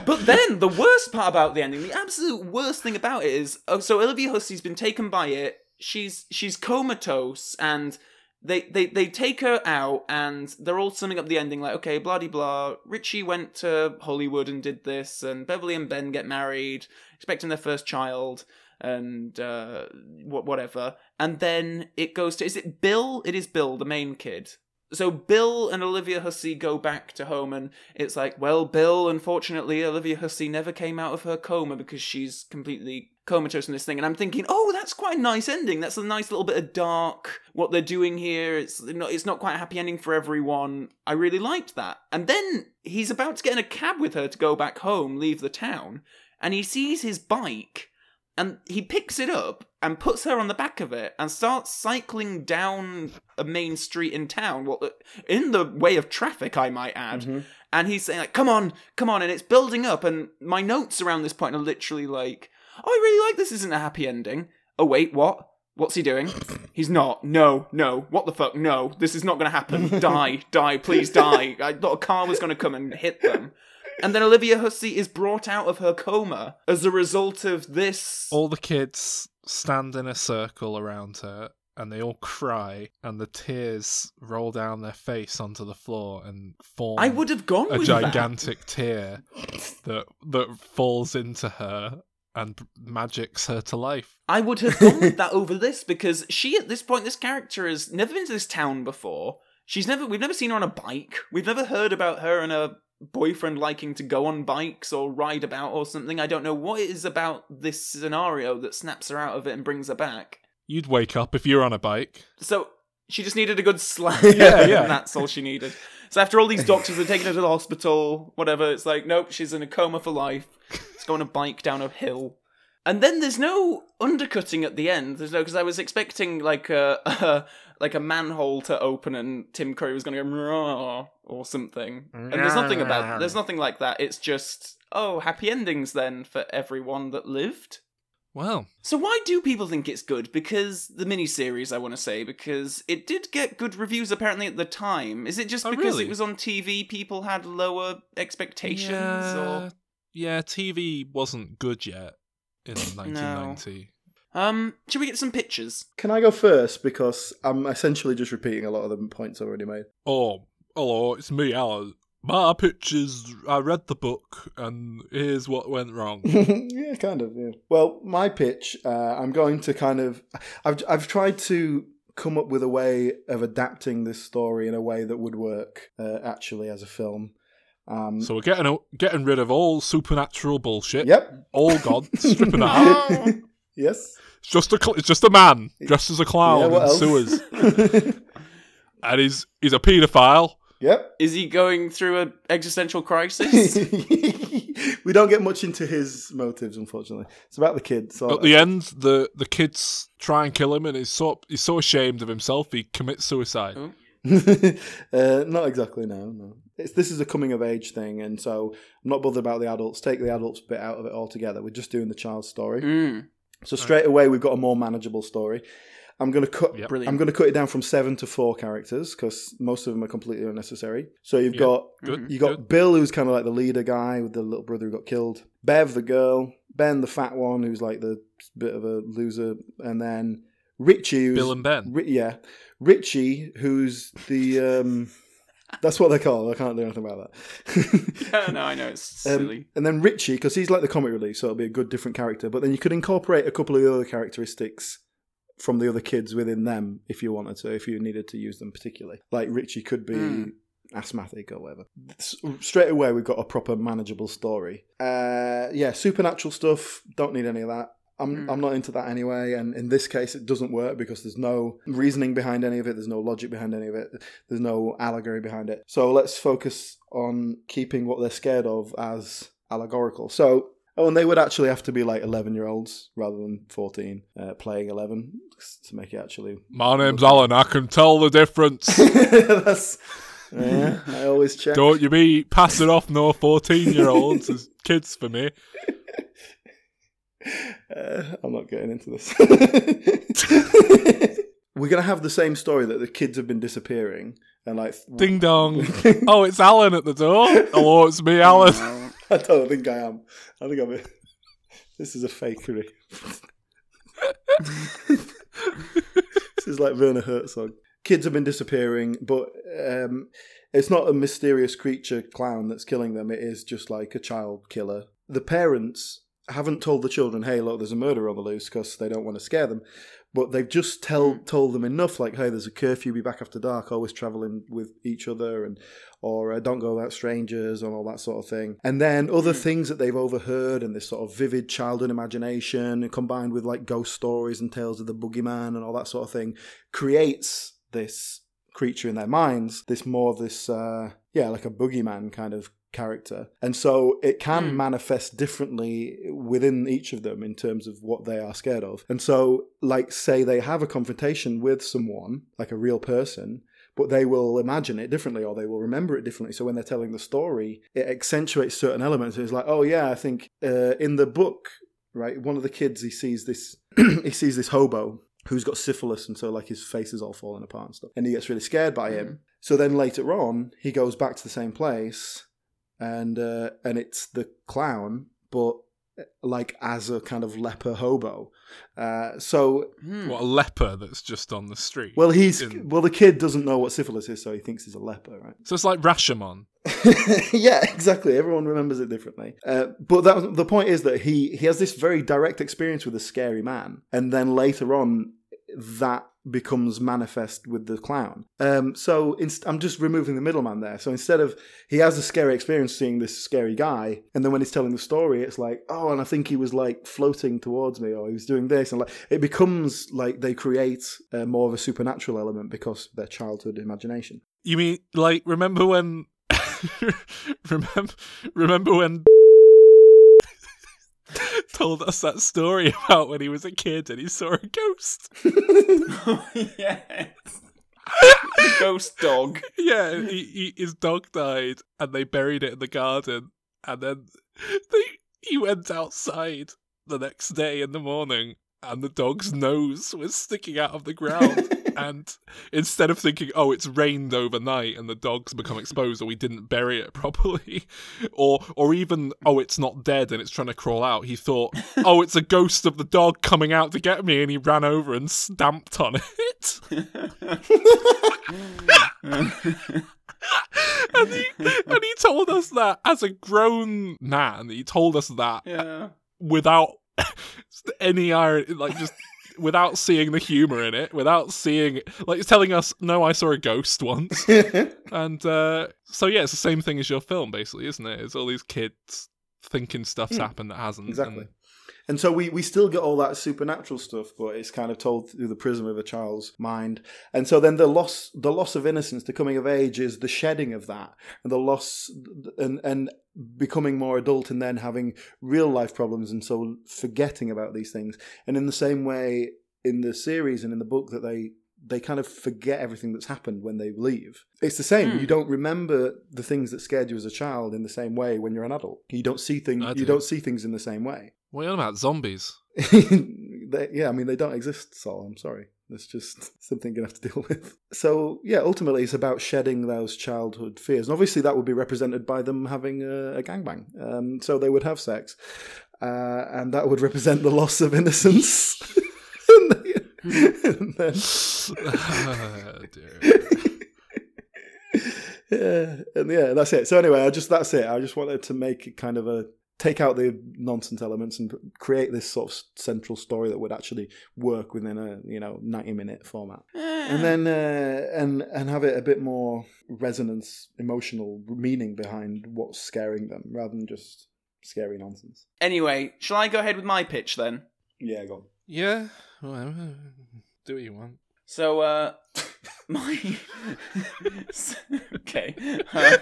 Speaker 2: But then the worst part about the ending, the absolute worst thing about it is, oh, so Olivia Hussey's been taken by it. She's she's comatose, and they they they take her out, and they're all summing up the ending like, okay, blah blah. Richie went to Hollywood and did this, and Beverly and Ben get married, expecting their first child, and uh, whatever. And then it goes to is it Bill? It is Bill, the main kid. So Bill and Olivia Hussey go back to home, and it's like, well, Bill, unfortunately, Olivia Hussey never came out of her coma because she's completely comatose in this thing. And I'm thinking, oh, that's quite a nice ending. That's a nice little bit of dark. What they're doing here, it's not, it's not quite a happy ending for everyone. I really liked that. And then he's about to get in a cab with her to go back home, leave the town, and he sees his bike. And he picks it up and puts her on the back of it and starts cycling down a main street in town, well, in the way of traffic, I might add.
Speaker 4: Mhm.
Speaker 2: And he's saying, like, come on, come on. And it's building up. And my notes around this point are literally like, I really like this isn't a happy ending. Oh, wait, what? What's he doing? He's not. No, no. What the fuck? No. This is not going to happen. [LAUGHS] die, die, please die. I thought a car was going to come and hit them. And then Olivia Hussey is brought out of her coma as a result of this.
Speaker 3: all the kids stand in a circle around her and they all cry and the tears roll down their face onto the floor and form
Speaker 2: I would have gone
Speaker 3: a
Speaker 2: with that.
Speaker 3: gigantic tear that that falls into her and magics her to life.
Speaker 2: I would have gone with that over this because she, at this point, this character has never been to this town before. She's never we've never seen her on a bike. We've never heard about her and her boyfriend liking to go on bikes or ride about or something. I don't know what it is about this scenario that snaps her out of it and brings her back.
Speaker 3: You'd wake up if you're on a bike.
Speaker 2: So she just needed a good [LAUGHS] slap.
Speaker 3: Yeah, [LAUGHS] yeah.
Speaker 2: and that's all she needed. So after all these doctors had taken her to the hospital, whatever, it's like, nope, she's in a coma for life. Let's go on a bike down a hill. And then there's no undercutting at the end. There's no because I was expecting like a, a like a manhole to open and Tim Curry was going to go or something. And there's nothing about there's nothing like that. It's just oh, happy endings then for everyone that lived.
Speaker 3: Well,
Speaker 2: So why do people think it's good? Because the miniseries, I want to say, because it did get good reviews apparently at the time. Is it just
Speaker 3: Oh,
Speaker 2: because
Speaker 3: really?
Speaker 2: it was on TV, people had lower expectations? Or
Speaker 3: yeah, TV wasn't good yet in [LAUGHS] 1990.
Speaker 2: um, should we get some pictures?
Speaker 4: Can I go first because I'm essentially just repeating a lot of the points I already made.
Speaker 3: Oh, hello, it's me, Alan. My pictures. I read the book, and here's what went wrong. [LAUGHS]
Speaker 4: yeah, kind of. Yeah. Well, my pitch, uh, I'm going to kind of, I've I've tried to come up with a way of adapting this story in a way that would work uh, actually as a film. Um,
Speaker 3: so we're getting getting rid of all supernatural bullshit.
Speaker 4: yep.
Speaker 3: All gone, [LAUGHS] stripping out. [LAUGHS]
Speaker 4: yes.
Speaker 3: It's just a it's just a man dressed as a clown
Speaker 4: yeah.
Speaker 3: In
Speaker 4: else?
Speaker 3: sewers, and he's he's a paedophile.
Speaker 4: Yep.
Speaker 2: Is he going through an existential crisis? [LAUGHS]
Speaker 4: we don't get much into his motives, unfortunately. It's about the kid. So
Speaker 3: At the end, the the kids try and kill him, and he's so he's so ashamed of himself he commits suicide.
Speaker 2: Oh. [LAUGHS]
Speaker 4: uh, not exactly. No, no. It's, this is a coming of age thing, and so I'm not bothered about the adults. Take the adults bit out of it altogether. We're just doing the child's story.
Speaker 2: Mm,
Speaker 4: So straight away, we've got a more manageable story. I'm going to cut.
Speaker 3: Yep.
Speaker 2: brilliant.
Speaker 4: I'm going to cut it down from seven to four characters because most of them are completely unnecessary. So you've
Speaker 3: Yep.
Speaker 4: got
Speaker 3: Good.
Speaker 4: you got
Speaker 3: good.
Speaker 4: Bill, who's kind of like the leader guy with the little brother who got killed. Bev, the girl. Ben, the fat one, who's like the bit of a loser, and then Richie, who's
Speaker 3: Bill and Ben.
Speaker 4: Ri- yeah, Richie, who's the um, [LAUGHS] that's what they're called. I can't do anything about that. [LAUGHS]
Speaker 2: no, no, I know it's
Speaker 4: Um,
Speaker 2: silly.
Speaker 4: and then Richie, because he's like the comic relief, so it'll be a good different character. But then you could incorporate a couple of the other characteristics from the other kids within them if you wanted to, if you needed to use them particularly. Like Richie could be
Speaker 2: Mm.
Speaker 4: asthmatic or whatever. Straight away, we've got a proper manageable story. Uh, yeah, supernatural stuff. Don't need any of that. I'm,
Speaker 2: Mm.
Speaker 4: I'm not into that anyway, and in this case, it doesn't work because there's no reasoning behind any of it. There's no logic behind any of it. There's no allegory behind it. So let's focus on keeping what they're scared of as allegorical. So, oh, and they would actually have to be like 11 year olds rather than 14 uh, playing 11 to make it actually.
Speaker 3: My name's Alan. I can tell the difference. [LAUGHS]
Speaker 4: That's. Yeah, I always check.
Speaker 3: Don't you be passing off no fourteen year olds as kids for me.
Speaker 4: Uh, I'm not getting into this. [LAUGHS] We're gonna have the same story that the kids have been disappearing, and like,
Speaker 3: Ding dong. [LAUGHS] Oh, it's Alan at the door. Hello, it's me, Alan. [LAUGHS]
Speaker 4: I don't think I am. I think I'm. A, [LAUGHS] this is a fakery. [LAUGHS] this is like Werner Herzog. Kids have been disappearing, but um, it's not a mysterious creature clown that's killing them. It is just like a child killer. The parents haven't told the children, "Hey, look, there's a murder on the loose," because they don't want to scare them. But they've just tell told them enough, like, "Hey, there's a curfew. Be back after dark. Always traveling with each other, and or uh, don't go without strangers and all that sort of thing. And then other things that they've overheard and this sort of vivid childhood imagination combined with like ghost stories and tales of the boogeyman and all that sort of thing creates this creature in their minds, this more of this, uh, yeah, like a boogeyman kind of character. And so it can
Speaker 2: Hmm.
Speaker 4: manifest differently within each of them in terms of what they are scared of. And so, like, say they have a confrontation with someone, like a real person, but they will imagine it differently or they will remember it differently. So when they're telling the story, it accentuates certain elements. It's like, oh yeah, I think uh, in the book, right, one of the kids he sees this [CLEARS THROAT] he sees this hobo who's got syphilis and so like his face is all falling apart and stuff, and he gets really scared by him. So then later on, he goes back to the same place, and uh, and it's the clown, but uh, like as a kind of leper hobo. Uh, so
Speaker 2: Hmm.
Speaker 3: What a leper that's just on the street.
Speaker 4: well, he's
Speaker 3: In-
Speaker 4: well, the kid doesn't know what syphilis is, so he thinks he's a leper, right?
Speaker 3: So it's like Rashomon. [LAUGHS]
Speaker 4: yeah, exactly. Everyone remembers it differently. Uh, but that, the point is that he he has this very direct experience with a scary man, and then later on, that becomes manifest with the clown. Um, so inst- I'm just removing the middleman there. So instead of he has a scary experience seeing this scary guy, and then when he's telling the story, it's like, oh, and I think he was like floating towards me, or he was doing this, and like it becomes like they create uh, more of a supernatural element because their childhood imagination.
Speaker 3: You mean like remember when [LAUGHS] remember remember when [LAUGHS] told us that story [LAUGHS] about when he was a kid and he saw a ghost? [LAUGHS]
Speaker 2: yes. Ghost dog.
Speaker 3: yeah, he, he, his dog died and they buried it in the garden and then they he went outside the next day in the morning and the dog's nose was sticking out of the ground. And instead of thinking, oh, it's rained overnight and the dog's become exposed or we didn't bury it [LAUGHS] properly, or or even, oh, it's not dead and it's trying to crawl out, he thought, [LAUGHS] oh, it's a ghost of the dog coming out to get me and he ran over and stamped on it. [LAUGHS] and he and he told us that as a grown man, he told us that
Speaker 2: Yeah.
Speaker 3: without any irony, like just without seeing the humor in it, without seeing like it's telling us, "No, I saw a ghost once," [LAUGHS] and uh, so yeah, it's the same thing as your film, basically, isn't it? It's all these kids thinking stuff's
Speaker 4: Hmm.
Speaker 3: happened that hasn't.
Speaker 4: Exactly.
Speaker 3: And-
Speaker 4: And so we, we still get all that supernatural stuff, but it's kind of told through the prism of a child's mind. And so then the loss the loss of innocence, the coming of age, is the shedding of that, and the loss and and becoming more adult, and then having real life problems, and so forgetting about these things. And in the same way, in the series and in the book, that they they kind of forget everything that's happened when they leave. It's the same.
Speaker 2: Hmm.
Speaker 4: You don't remember the things that scared you as a child in the same way when you're an adult. You don't see things.
Speaker 3: I
Speaker 4: You don't see things in the same way.
Speaker 3: What are you on about? Zombies? [LAUGHS]
Speaker 4: they, yeah, I mean, they don't exist, Sol. I'm sorry. It's just [LAUGHS] something you're going to have to deal with. So, yeah, ultimately, it's about shedding those childhood fears. And obviously, that would be represented by them having a, a gangbang. Um, so they would have sex. Uh, and that would represent the loss of innocence. [LAUGHS] and then- and then
Speaker 3: dear.
Speaker 4: yeah, and yeah, that's it. So anyway, I just that's it. I just wanted to make it kind of a take out the nonsense elements and create this sort of central story that would actually work within a you know ninety minute format, and then uh, and and have it a bit more resonance, emotional meaning behind what's scaring them, rather than just scary nonsense.
Speaker 2: Anyway, shall I go ahead with my pitch then?
Speaker 4: Yeah, go. On.
Speaker 3: yeah, well, [LAUGHS] do what you want.
Speaker 2: So, uh, [LAUGHS] my. [LAUGHS] okay. Uh,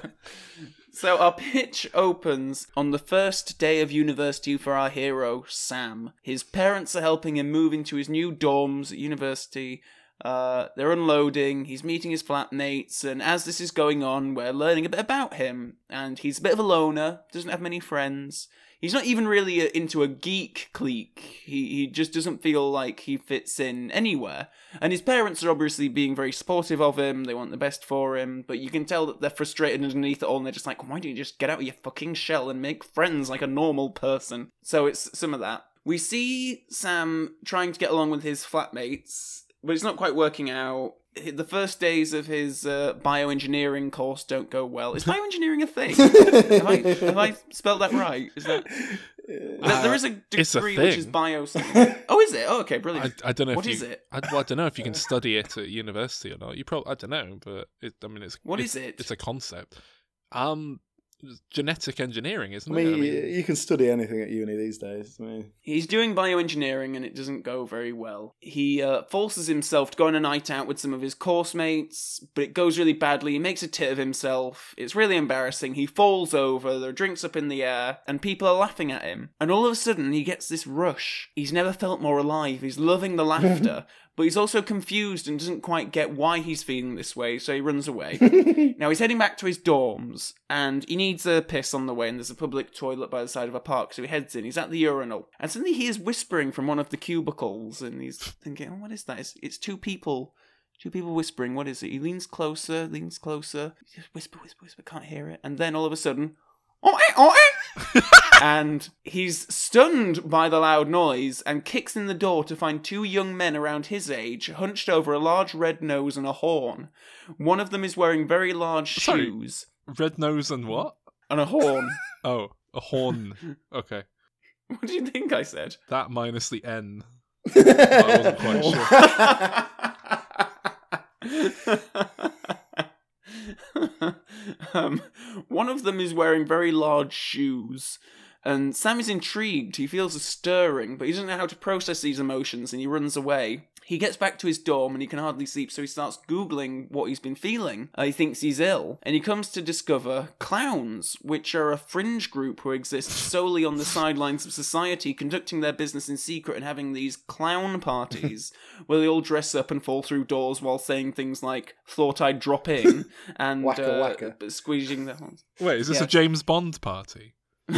Speaker 2: so, our pitch opens on the first day of university for our hero, Sam. His parents are helping him move into his new dorms at university. Uh, they're unloading, he's meeting his flatmates, and as this is going on, we're learning a bit about him. And he's a bit of a loner, doesn't have many friends. He's not even really uh, into a geek clique. He he just doesn't feel like he fits in anywhere. And his parents are obviously being very supportive of him. They want the best for him, but you can tell that they're frustrated underneath it all. And they're just like, why don't you just get out of your fucking shell and make friends like a normal person? So it's some of that. We see Sam trying to get along with his flatmates, but it's not quite working out. The first days of his uh, bioengineering course don't go well. Is [LAUGHS] bioengineering a thing? [LAUGHS] have, I, have I spelled that right? Is that there- there is a
Speaker 3: it's a
Speaker 2: degree which is
Speaker 3: thing.
Speaker 2: bio. [LAUGHS] Oh, is it? Oh, okay, brilliant.
Speaker 3: I don't know
Speaker 2: What
Speaker 3: if
Speaker 2: is it?
Speaker 3: I, well, I don't know if you can study it at university or not. You probably I don't know, but it, I mean, it's
Speaker 2: What
Speaker 3: it's,
Speaker 2: is it?
Speaker 3: It's a concept. Um, genetic engineering, isn't
Speaker 4: I
Speaker 3: it?
Speaker 4: I mean, you can study anything at uni these days. I mean,
Speaker 2: He's doing bioengineering and it doesn't go very well. He uh, forces himself to go on a night out with some of his course mates, but it goes really badly. He makes a tit of himself. It's really embarrassing. He falls over, there are drinks up in the air, and people are laughing at him. And all of a sudden, he gets this rush. He's never felt more alive. He's loving the laughter. [LAUGHS] But he's also confused and doesn't quite get why he's feeling this way, so he runs away. [LAUGHS] Now he's heading back to his dorms, and he needs a piss on the way, and there's a public toilet by the side of a park, so he heads in. He's at the urinal, and suddenly he hears whispering from one of the cubicles, and he's thinking, oh, what is that? It's, it's two people. Two people whispering. What is it? He leans closer, leans closer. He just whisper, whisper, whisper. Can't hear it. And then all of a sudden. [LAUGHS] and he's stunned by the loud noise and kicks in the door to find two young men around his age hunched over a large red nose and a horn. One of them is wearing very large
Speaker 3: Sorry.
Speaker 2: shoes
Speaker 3: Red nose and what?
Speaker 2: and a horn. [LAUGHS]
Speaker 3: Oh, a horn. okay,
Speaker 2: what do you think I said?
Speaker 3: that minus the N. [LAUGHS] I wasn't quite sure.
Speaker 2: Um, one of them is wearing very large shoes, and Sam is intrigued. He feels a stirring, but he doesn't know how to process these emotions, and he runs away. He gets back to his dorm and he can hardly sleep, so he starts Googling what he's been feeling. Uh, he thinks he's ill, and he comes to discover clowns, which are a fringe group who exist solely on the sidelines of society, conducting their business in secret and having these clown parties [LAUGHS] where they all dress up and fall through doors while saying things like, Thought I'd drop in, [LAUGHS] and
Speaker 4: Wacka
Speaker 2: uh,
Speaker 4: wacka.
Speaker 2: squeezing their hands.
Speaker 3: Wait, is this
Speaker 2: Yeah.
Speaker 3: a James Bond party? [LAUGHS]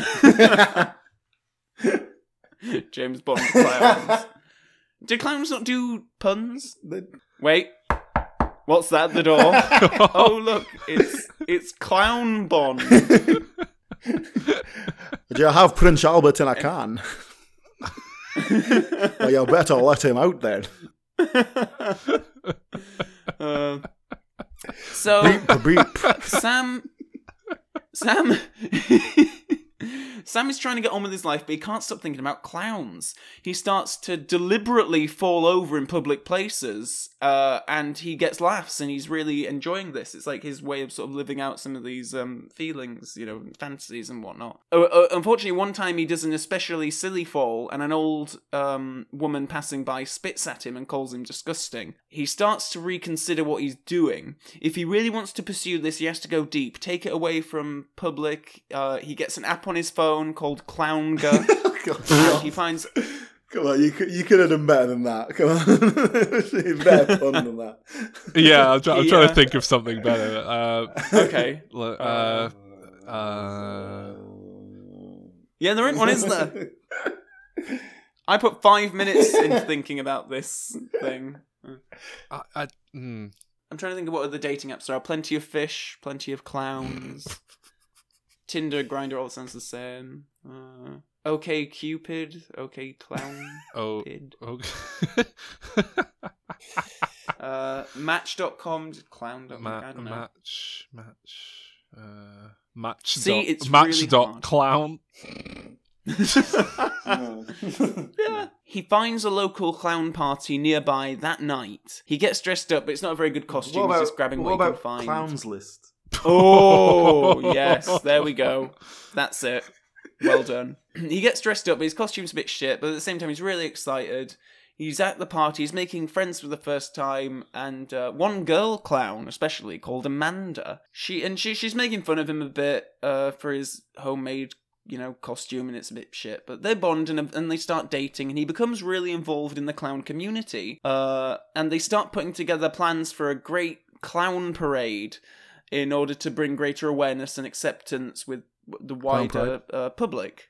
Speaker 2: James Bond clowns. Do clowns not do puns? Wait. What's that at the door? [LAUGHS] oh look, it's it's Clown Bond.
Speaker 4: Do [LAUGHS] you have Prince Albert in a can? [LAUGHS] well, you better let him out then.
Speaker 2: Uh, so
Speaker 4: Beep, beep.
Speaker 2: Sam Sam Sam is trying to get on with his life, but he can't stop thinking about clowns. He starts to deliberately fall over in public places, uh, and he gets laughs, and he's really enjoying this. It's like his way of sort of living out some of these um, feelings, you know, fantasies and whatnot. Uh, uh, unfortunately, one time he does an especially silly fall, and an old um, woman passing by spits at him and calls him disgusting. He starts to reconsider what he's doing. If he really wants to pursue this, he has to go deep, take it away from public. Uh, he gets an app on his phone called Clownga. [LAUGHS] and he finds
Speaker 4: Come on, you could, you could have done better than that. Come on. [LAUGHS] better pun than that.
Speaker 3: yeah, I'm, try- I'm
Speaker 2: He,
Speaker 3: trying to think of something better. Uh,
Speaker 2: okay.
Speaker 3: l- uh, uh,
Speaker 2: Yeah, there ain't one, is there? [LAUGHS] I put five minutes into thinking about this thing.
Speaker 3: I, I, mm,
Speaker 2: I'm trying to think of what other dating apps there are. Plenty of fish, plenty of clowns. Tinder, Grindr, all sounds the same. Uh, okay, Cupid. Okay, Clown. [LAUGHS]
Speaker 3: oh,
Speaker 2: Kid.
Speaker 3: okay. [LAUGHS]
Speaker 2: Uh, Match.com, clown. I don't know.
Speaker 3: match, match, uh, match.
Speaker 2: See,
Speaker 3: dot,
Speaker 2: it's
Speaker 3: match
Speaker 2: really
Speaker 3: dot
Speaker 2: hard.
Speaker 3: clown. [LAUGHS]
Speaker 2: Yeah. He finds a local clown party nearby that night. He gets dressed up, but it's not a very good costume. He's just grabbing what, he can find.
Speaker 4: clowns list?
Speaker 2: Oh, [LAUGHS] yes. There we go. That's it. Well done. [CLEARS THROAT] he gets dressed up, but his costume's a bit shit, but at the same time, he's really excited. He's at the party, he's making friends for the first time, and uh, one girl clown, especially, called Amanda. She and she she's making fun of him a bit uh, for his homemade, you know, costume, and it's a bit shit. But they bond and, and they start dating, and he becomes really involved in the clown community. Uh, and they start putting together plans for a great clown parade in order to bring greater awareness and acceptance with the wider uh, public.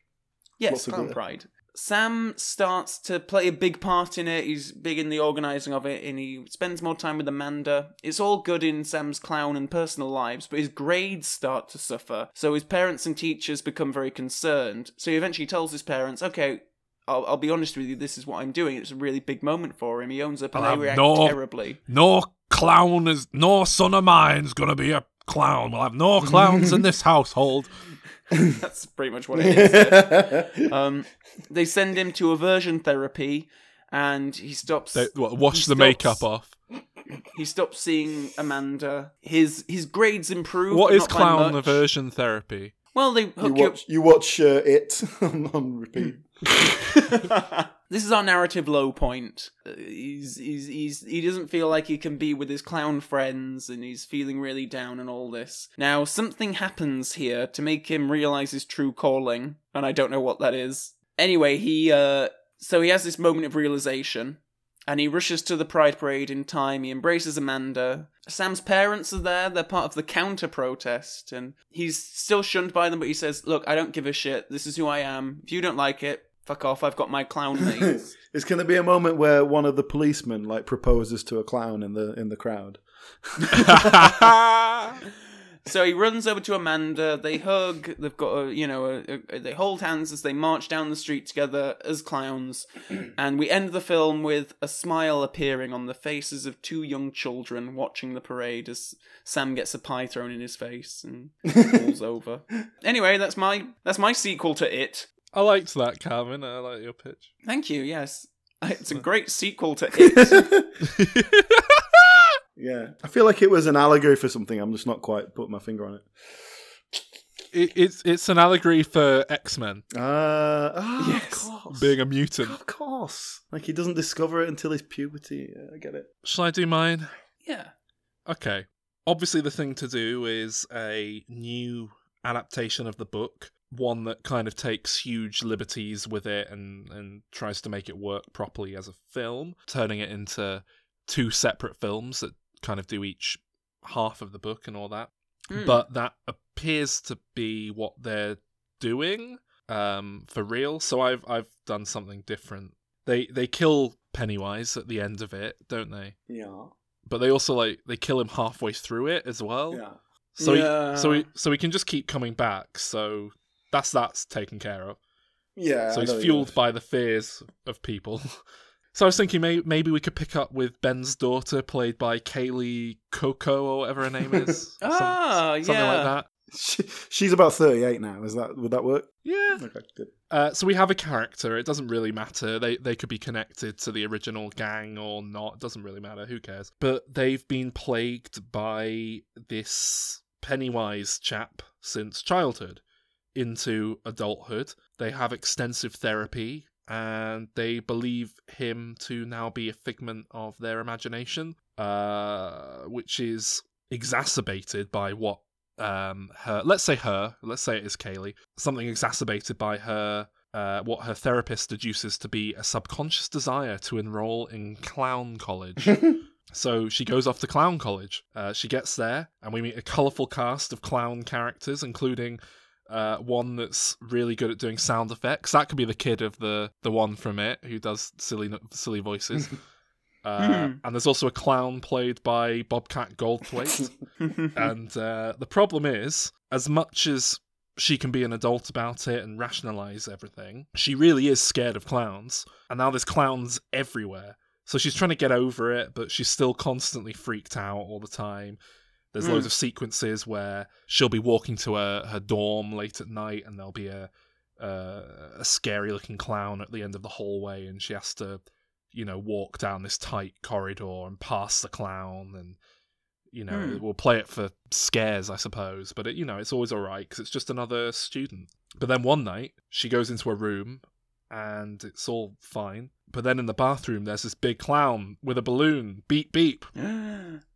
Speaker 2: Yes,
Speaker 4: Lots of
Speaker 2: Clown. Pride. Sam starts to play a big part in it. He's big in the organising of it, and he spends more time with Amanda. It's all good in Sam's clown and personal lives, but his grades start to suffer. So his parents and teachers become very concerned. So he eventually tells his parents, "Okay, I'll, I'll be honest with you. This is what I'm doing. It's a really big moment for him. He owns up, and
Speaker 3: I'll
Speaker 2: they react
Speaker 3: no-
Speaker 2: terribly."
Speaker 3: No clown is no son of mine's gonna be a clown. We'll have no clowns in this household. [LAUGHS]
Speaker 2: That's pretty much what it is. um, they send him to aversion therapy, and he stops.
Speaker 3: They, what, wash
Speaker 2: he
Speaker 3: the makeup off.
Speaker 2: He stops seeing Amanda. His his grades improve.
Speaker 3: What
Speaker 2: but
Speaker 3: is
Speaker 2: not by
Speaker 3: clown
Speaker 2: much.
Speaker 3: aversion therapy?
Speaker 2: Well, they
Speaker 4: You
Speaker 2: hook you.
Speaker 4: watch, you watch uh, it on, [LAUGHS] on repeat. [LAUGHS]
Speaker 2: this is our narrative low point. Uh, He's, he's, he's, he doesn't feel like he can be with his clown friends, and he's feeling really down and all this. Now, something happens here to make him realize his true calling, and I don't know what that is. Anyway, he, uh, so he has this moment of realization, and he rushes to the Pride Parade in time. He embraces Amanda. Sam's parents are there. They're part of the counter protest, and he's still shunned by them, but he says, Look, I don't give a shit. This is who I am. If you don't like it, fuck off. I've got my clown [LAUGHS] mates.
Speaker 4: It's going to be a moment where one of the policemen like proposes to a clown in the in the crowd. [LAUGHS]
Speaker 2: so he runs over to Amanda. They hug. They've got a, you know, a, a, they hold hands as they march down the street together as clowns. [CLEARS THROAT] and we end the film with a smile appearing on the faces of two young children watching the parade as Sam gets a pie thrown in his face and falls [LAUGHS] over. Anyway, that's my that's my sequel to It.
Speaker 3: I liked that, Calvin. I like your pitch.
Speaker 2: Thank you. Yes, [LAUGHS] it's a great sequel to [LAUGHS] It. [LAUGHS]
Speaker 4: Yeah, I feel like it was an allegory for something. I'm just not quite putting my finger on it.
Speaker 3: It, it's it's an allegory for X Men
Speaker 4: Uh, ah,
Speaker 2: Yes.
Speaker 4: of course.
Speaker 3: being a mutant.
Speaker 4: Of course. Like he doesn't discover it until his puberty. Yeah, I get it.
Speaker 3: Shall I do mine?
Speaker 2: Yeah.
Speaker 3: Okay. Obviously, the thing to do is a new adaptation of the book, one that kind of takes huge liberties with it and, and tries to make it work properly as a film, turning it into two separate films that kind of do each half of the book and all that.
Speaker 2: Mm.
Speaker 3: But that appears to be what they're doing um, for real. So I've I've done something different. They they kill Pennywise at the end of it, don't they?
Speaker 4: Yeah.
Speaker 3: but they also like they kill him halfway through it as well.
Speaker 4: Yeah.
Speaker 3: So
Speaker 2: Yeah.
Speaker 3: he, so he, so he can just keep coming back. So that's that's taken care of.
Speaker 4: Yeah.
Speaker 3: so he's fueled by the fears of people. [LAUGHS] so I was thinking maybe maybe we could pick up with Ben's daughter, played by Kaylee Coco or whatever her name is. [LAUGHS] Some-
Speaker 2: Ah,
Speaker 3: something
Speaker 2: yeah.
Speaker 3: like that.
Speaker 4: She, she's about 38 now. Is that would that work?
Speaker 3: Yeah.
Speaker 4: Okay, good.
Speaker 3: Uh, so we have a character. It doesn't really matter. They they could be connected to the original gang or not. It doesn't really matter. Who cares? But they've been plagued by this Pennywise chap since childhood into adulthood. They have extensive therapy and they believe him to now be a figment of their imagination, uh, which is exacerbated by what um her let's say her let's say it is Kaylee something exacerbated by her uh, what her therapist deduces to be a subconscious desire to enroll in clown college. [LAUGHS] so she goes off to clown college. Uh, she gets there, and we meet a colourful cast of clown characters, including uh, one that's really good at doing sound effects. That could be the kid of the the one from it who does silly silly voices. [LAUGHS] Uh,
Speaker 2: Hmm.
Speaker 3: and there's also a clown played by Bobcat Goldthwait. [LAUGHS] and uh, the problem is, as much as she can be an adult about it and rationalize everything, she really is scared of clowns. And now there's clowns everywhere. So she's trying to get over it, but she's still constantly freaked out all the time. There's
Speaker 2: Mm.
Speaker 3: loads of sequences where she'll be walking to her, her dorm late at night and there'll be a, uh, a scary looking clown at the end of the hallway and she has to you know walk down this tight corridor and pass the clown and you know
Speaker 2: Hmm.
Speaker 3: we'll play it for scares i suppose but it, you know it's always all right because it's just another student but then one night she goes into a room and it's all fine but then in the bathroom there's this big clown with a balloon beep beep [GASPS]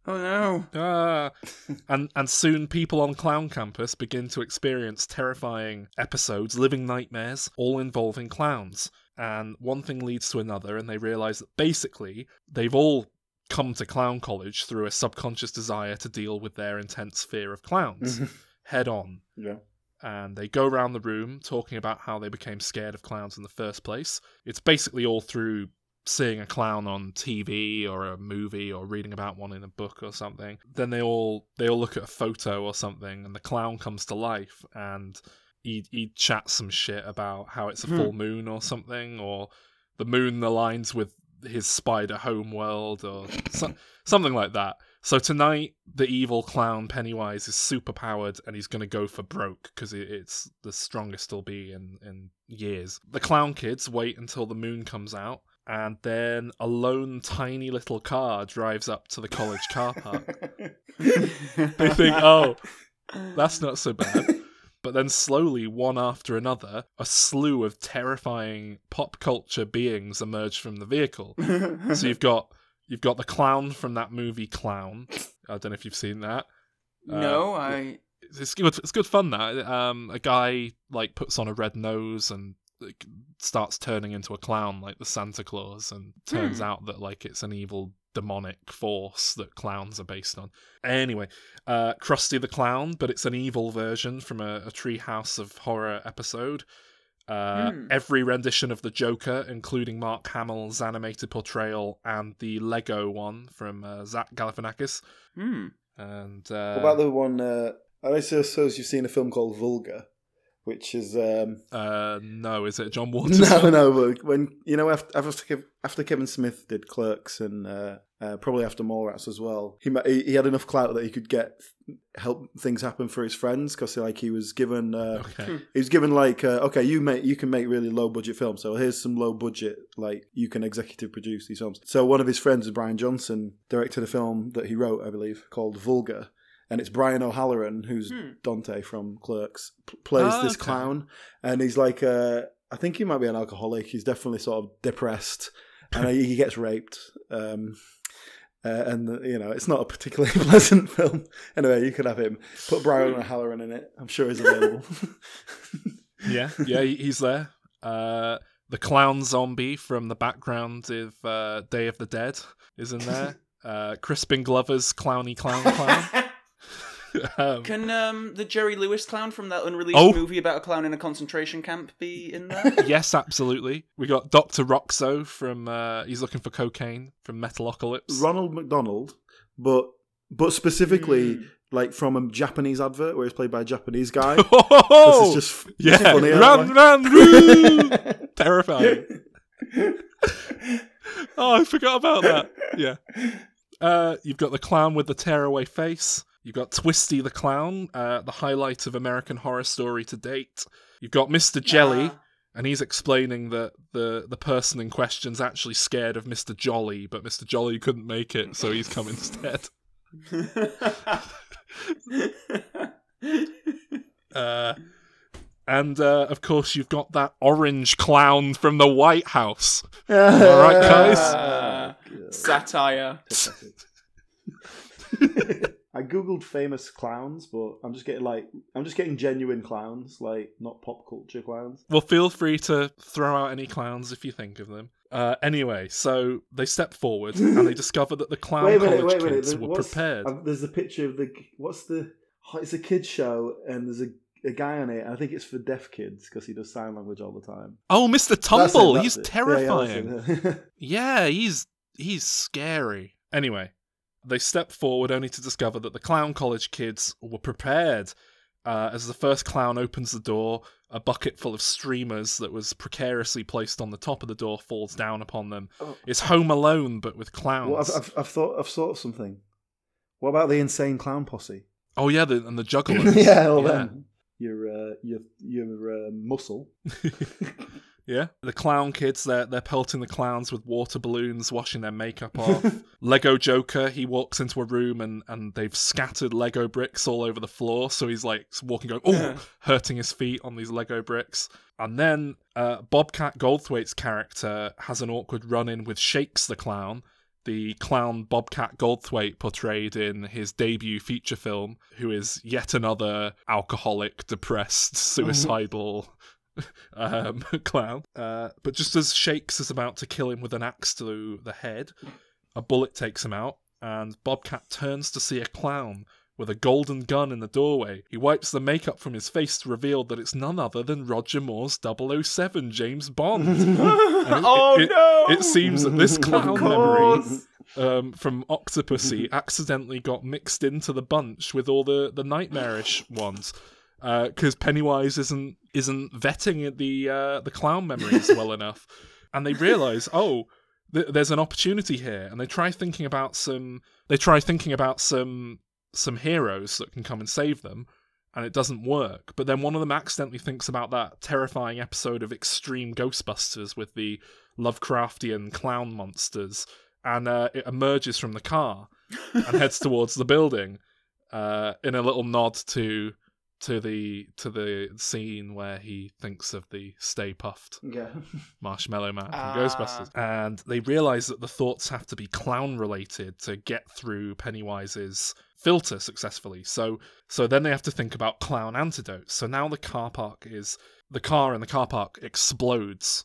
Speaker 2: oh no.
Speaker 3: Ah. [LAUGHS] and and soon people on Clown Campus begin to experience terrifying episodes, living nightmares, all involving clowns. And one thing leads to another, and they realize that basically they've all come to clown college through a subconscious desire to deal with their intense fear of clowns [LAUGHS] head on.
Speaker 4: yeah.
Speaker 3: And they go around the room talking about how they became scared of clowns in the first place. It's basically all through seeing a clown on TV or a movie or reading about one in a book or something. Then they all they all look at a photo or something and the clown comes to life and he he chats some shit about how it's a
Speaker 2: Hmm.
Speaker 3: full moon or something or the moon aligns with his spider home world or so, something like that. So tonight, the evil clown Pennywise is super powered and he's going to go for broke because it's the strongest he'll be in, in years. The clown kids wait until the moon comes out and then a lone tiny little car drives up to the college car park. [LAUGHS] They think, oh, that's not so bad. But then slowly, one after another, a slew of terrifying pop culture beings emerge from the vehicle. So you've got you've got the clown from that movie Clown. I don't know if you've seen that.
Speaker 2: no, I.
Speaker 3: It's, it's good. It's good fun. That um, a guy like puts on a red nose and like, starts turning into a clown like the Santa Claus, and turns
Speaker 2: Hmm.
Speaker 3: out that like it's an evil demonic force that clowns are based on. Anyway, uh, Krusty the Clown, but it's an evil version from a, a Treehouse of Horror episode. Uh,
Speaker 2: Hmm.
Speaker 3: Every rendition of the Joker, including Mark Hamill's animated portrayal and the Lego one from uh, Zach Galifianakis,
Speaker 2: Hmm.
Speaker 3: and uh,
Speaker 4: What about the one? Uh, I suppose you've seen a film called Vulgar, which is um,
Speaker 3: Uh, no, is it John [LAUGHS] Waters?
Speaker 4: no, no. When you know after after, after Kevin Smith did Clerks and uh, uh, probably after Mallrats as well, he, he he had enough clout that he could get help things happen for his friends because like he was given uh,
Speaker 3: Okay.
Speaker 4: he was given like uh, okay you make you can make really low budget films so here's some low budget like you can executive produce these films so one of his friends is bryan johnson directed a film that he wrote i believe called vulgar and it's brian o'halloran who's
Speaker 2: Hmm.
Speaker 4: dante from clerks p- plays
Speaker 3: Ah,
Speaker 4: this
Speaker 3: okay.
Speaker 4: clown and he's like uh, i think he might be an alcoholic he's definitely sort of depressed and he he gets raped um, uh, and you know it's not a particularly [LAUGHS] pleasant film. Anyway, you could have him. Put Brian O'Halloran in it. I'm sure he's available. [LAUGHS]
Speaker 3: yeah, yeah, he's there. Uh, the clown zombie from the background of uh, Day of the Dead is in there. [LAUGHS] Uh, Crispin Glover's clowny clown clown. [LAUGHS] um,
Speaker 2: Can um, the Jerry Lewis clown from that unreleased
Speaker 3: Oh.
Speaker 2: movie about a clown in a concentration camp be in there? [LAUGHS]
Speaker 3: yes, absolutely. We got Doctor Rockso from uh, he's looking for cocaine from Metalocalypse.
Speaker 4: Ronald McDonald, but but specifically
Speaker 2: Hmm.
Speaker 4: like from a Japanese advert where he's played by a Japanese guy. [LAUGHS]
Speaker 3: Oh,
Speaker 4: this is just
Speaker 3: yeah,
Speaker 4: funny.
Speaker 3: run, run, run! Terrifying. Oh, I forgot about that. Yeah. Uh, you've got the clown with the tearaway face. You've got Twisty the clown, uh, the highlight of American Horror Story to date. You've got Mr. Jelly, and he's explaining that the the person in question's actually scared of Mr. Jolly, but Mr. Jolly couldn't make it, so he's come instead. [LAUGHS] Uh, and uh, of course, you've got that orange clown from the White House. All right, guys.
Speaker 2: Uh, [LAUGHS] satire. [LAUGHS]
Speaker 4: I googled famous clowns, but I'm just getting like I'm just getting genuine clowns, like not pop culture clowns.
Speaker 3: Well, feel free to throw out any clowns if you think of them. Uh, anyway, so they step forward and they [LAUGHS] discover that the clown
Speaker 4: wait minute,
Speaker 3: college
Speaker 4: wait
Speaker 3: kids
Speaker 4: there-
Speaker 3: were prepared.
Speaker 4: uh, there's a picture of the what's the oh, it's a kids show and there's a, a guy on it. and I think it's for deaf kids because he does sign language all the time.
Speaker 3: Oh, Mr.
Speaker 4: That's it,
Speaker 3: Tumble,
Speaker 4: that's
Speaker 3: he's
Speaker 4: it. Yeah, yeah,
Speaker 3: terrifying. [LAUGHS] Yeah, he's he's scary. Anyway, they step forward only to discover that the clown college kids were prepared. Uh, as the first clown opens the door, a bucket full of streamers that was precariously placed on the top of the door falls down upon them.
Speaker 4: Oh.
Speaker 3: It's Home Alone, but with clowns.
Speaker 4: well, I've, I've, I've thought I've thought of something. What about the insane clown posse?
Speaker 3: oh yeah, the, and the [LAUGHS] Juggalos.
Speaker 4: yeah, all
Speaker 3: Yeah.
Speaker 4: them. Your uh, your your uh, muscle. [LAUGHS]
Speaker 3: Yeah, the clown kids they're they're pelting the clowns with water balloons, washing their makeup off. [LAUGHS] Lego Joker he walks into a room and and they've scattered Lego bricks all over the floor, so he's like walking, going oh, [LAUGHS] hurting his feet on these Lego bricks. And then uh, Bobcat Goldthwait's character has an awkward run-in with Shakes the clown, the clown Bobcat Goldthwait portrayed in his debut feature film, who is yet another alcoholic, depressed, suicidal [LAUGHS] um, [LAUGHS] clown. Uh, but just as Shakes is about to kill him with an axe to the head, a bullet takes him out, and Bobcat turns to see a clown with a golden gun in the doorway. He wipes the makeup from his face to reveal that it's none other than Roger Moore's 007 James Bond. [LAUGHS] It-
Speaker 2: oh
Speaker 3: it-
Speaker 2: no!
Speaker 3: It seems that this clown memory um, from Octopussy accidentally got mixed into the bunch with all the, the nightmarish ones. Because Pennywise isn't isn't vetting the uh, the clown memories well [LAUGHS] enough, and they realize, oh, th- there's an opportunity here, and they try thinking about some. They try thinking about some some heroes that can come and save them, and it doesn't work. But then one of them accidentally thinks about that terrifying episode of Extreme Ghostbusters with the Lovecraftian clown monsters, and uh, it emerges from the car and heads [LAUGHS] towards the building uh, in a little nod to to the to the scene where he thinks of the Stay Puft
Speaker 4: Yeah.
Speaker 3: Marshmallow Man from
Speaker 2: Ah.
Speaker 3: Ghostbusters. And they realize that the thoughts have to be clown related to get through Pennywise's filter successfully. So so then they have to think about clown antidotes. So now the car park is the car in the car park explodes,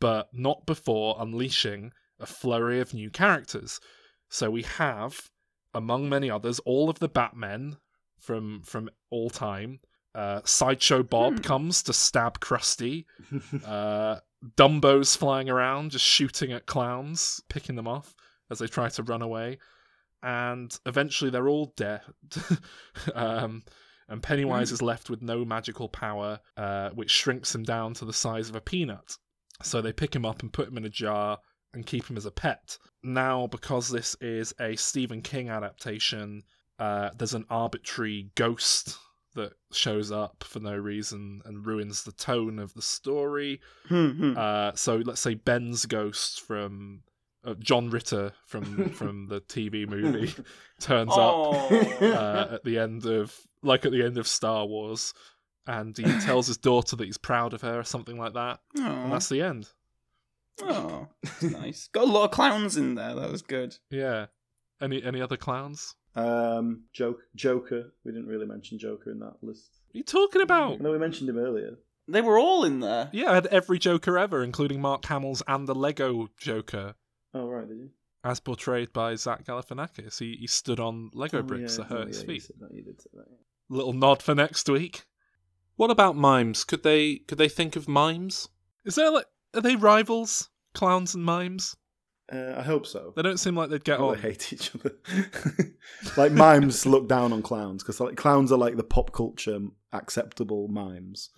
Speaker 3: but not before unleashing a flurry of new characters. So we have, among many others, all of the Batmen from from all time. Uh, Sideshow Bob
Speaker 2: Hmm.
Speaker 3: comes to stab Krusty. [LAUGHS] Uh, Dumbo's flying around, just shooting at clowns, picking them off as they try to run away. And eventually they're all dead. [LAUGHS] um, and Pennywise is left with no magical power, uh, which shrinks him down to the size of a peanut. So they pick him up and put him in a jar and keep him as a pet. Now, because this is a Stephen King adaptation, uh, there's an arbitrary ghost that shows up for no reason and ruins the tone of the story.
Speaker 2: Hmm,
Speaker 3: Uh, so let's say Ben's ghost from uh, John Ritter from [LAUGHS] from the TV movie [LAUGHS] turns up uh, at the end of like at the end of Star Wars, and he [LAUGHS] tells his daughter that he's proud of her or something like that, and that's the end.
Speaker 2: Oh, that's nice. Got a lot of clowns in there. That was good.
Speaker 3: Yeah. Any any other clowns?
Speaker 4: Um, joke, Joker. We didn't really mention Joker in that list.
Speaker 3: What are you talking about?
Speaker 4: No, we mentioned him earlier.
Speaker 2: They were all in there.
Speaker 3: Yeah, I had every Joker ever, including Mark Hamill's and the Lego Joker,
Speaker 4: Oh right, did you?
Speaker 3: as portrayed by Zach Galifianakis. He he stood on Lego
Speaker 4: Oh,
Speaker 3: bricks
Speaker 4: yeah,
Speaker 3: that hurt
Speaker 4: oh,
Speaker 3: his
Speaker 4: yeah, You
Speaker 3: feet.
Speaker 4: that. You did say that. yeah.
Speaker 3: Little nod for next week. What about mimes? Could they could they think of mimes? Is there like are they rivals? Clowns and mimes?
Speaker 4: Uh, I hope so.
Speaker 3: They don't seem like they'd get
Speaker 4: Oh,
Speaker 3: on.
Speaker 4: they hate each other. [LAUGHS] like mimes look down on clowns because like clowns are like the pop culture acceptable mimes,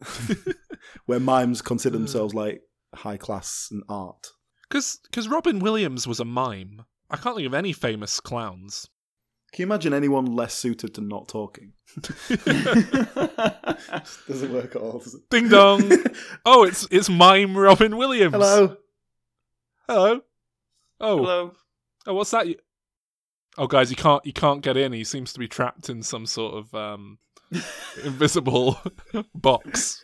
Speaker 4: [LAUGHS] where mimes consider themselves like high class and art.
Speaker 3: Because Robin Williams was a mime. I can't think of any famous clowns.
Speaker 4: Can you imagine anyone less suited to not talking? [LAUGHS] Doesn't work at all. Does it?
Speaker 3: Ding dong! oh, it's it's mime Robin Williams.
Speaker 4: Hello.
Speaker 3: Hello. Oh,
Speaker 2: Hello.
Speaker 3: oh, what's that? Oh, guys, you can't you can't get in. He seems to be trapped in some sort of um, [LAUGHS] invisible [LAUGHS] box.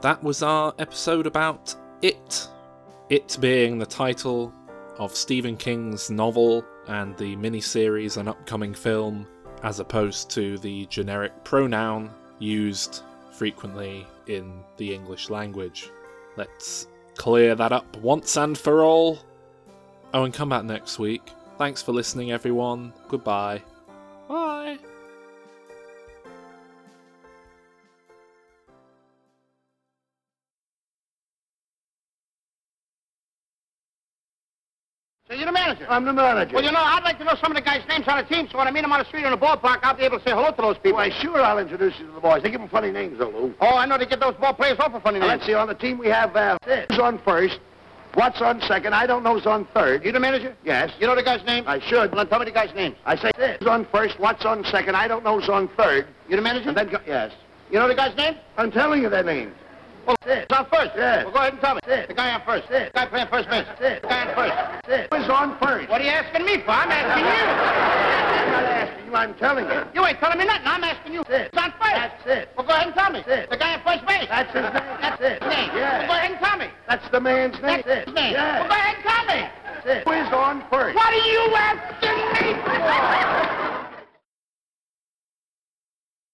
Speaker 3: That was our episode about It. It being the title of Stephen King's novel and the miniseries and upcoming film, as opposed to the generic pronoun used frequently in the English language. Let's clear that up once and for all. Oh, and come back next week. Thanks for listening, everyone. Goodbye. Bye.
Speaker 5: Manager?
Speaker 6: I'm the manager.
Speaker 5: Well, you know, I'd like to know some of the guys' names on the team, so when I meet them on the street or in the ballpark, I'll be able to say hello to those people.
Speaker 6: Why, sure, I'll introduce you to the boys. They give them funny names, though, Lou.
Speaker 5: Oh, I know they get those ball players off for funny names.
Speaker 6: let's see, on the team we have, uh, who's on first, what's on second, I don't know who's on third.
Speaker 5: You the manager?
Speaker 6: Yes.
Speaker 5: You know the guy's name?
Speaker 6: I should.
Speaker 5: Well, then tell me the guy's name.
Speaker 6: I say this. who's on first, what's on second, I don't know who's on third.
Speaker 5: You the manager?
Speaker 6: And then, yes.
Speaker 5: You know the guy's name?
Speaker 6: I'm telling you their names.
Speaker 5: Well, it's on first.
Speaker 6: Yes.
Speaker 5: Well, go ahead and tell me.
Speaker 6: It.
Speaker 5: The guy on first.
Speaker 6: It.
Speaker 5: The guy playing first base.
Speaker 6: It.
Speaker 5: The guy on first.
Speaker 6: It. Who's on first?
Speaker 5: What are you asking me for? I'm asking you.
Speaker 6: I'm not asking you, I'm telling you.
Speaker 5: You ain't telling me nothing. I'm asking you. It's on first.
Speaker 6: That's it.
Speaker 5: Well, go ahead and tell me. The guy on first base.
Speaker 6: That's his name. That's it.
Speaker 5: His name.
Speaker 6: Yeah.
Speaker 5: Well, go ahead and tell me.
Speaker 6: That's the man's name.
Speaker 5: That's his name.
Speaker 6: Yes.
Speaker 5: Well, go ahead and tell me.
Speaker 6: That's it. Who is on first?
Speaker 5: What are you asking me for? [LAUGHS]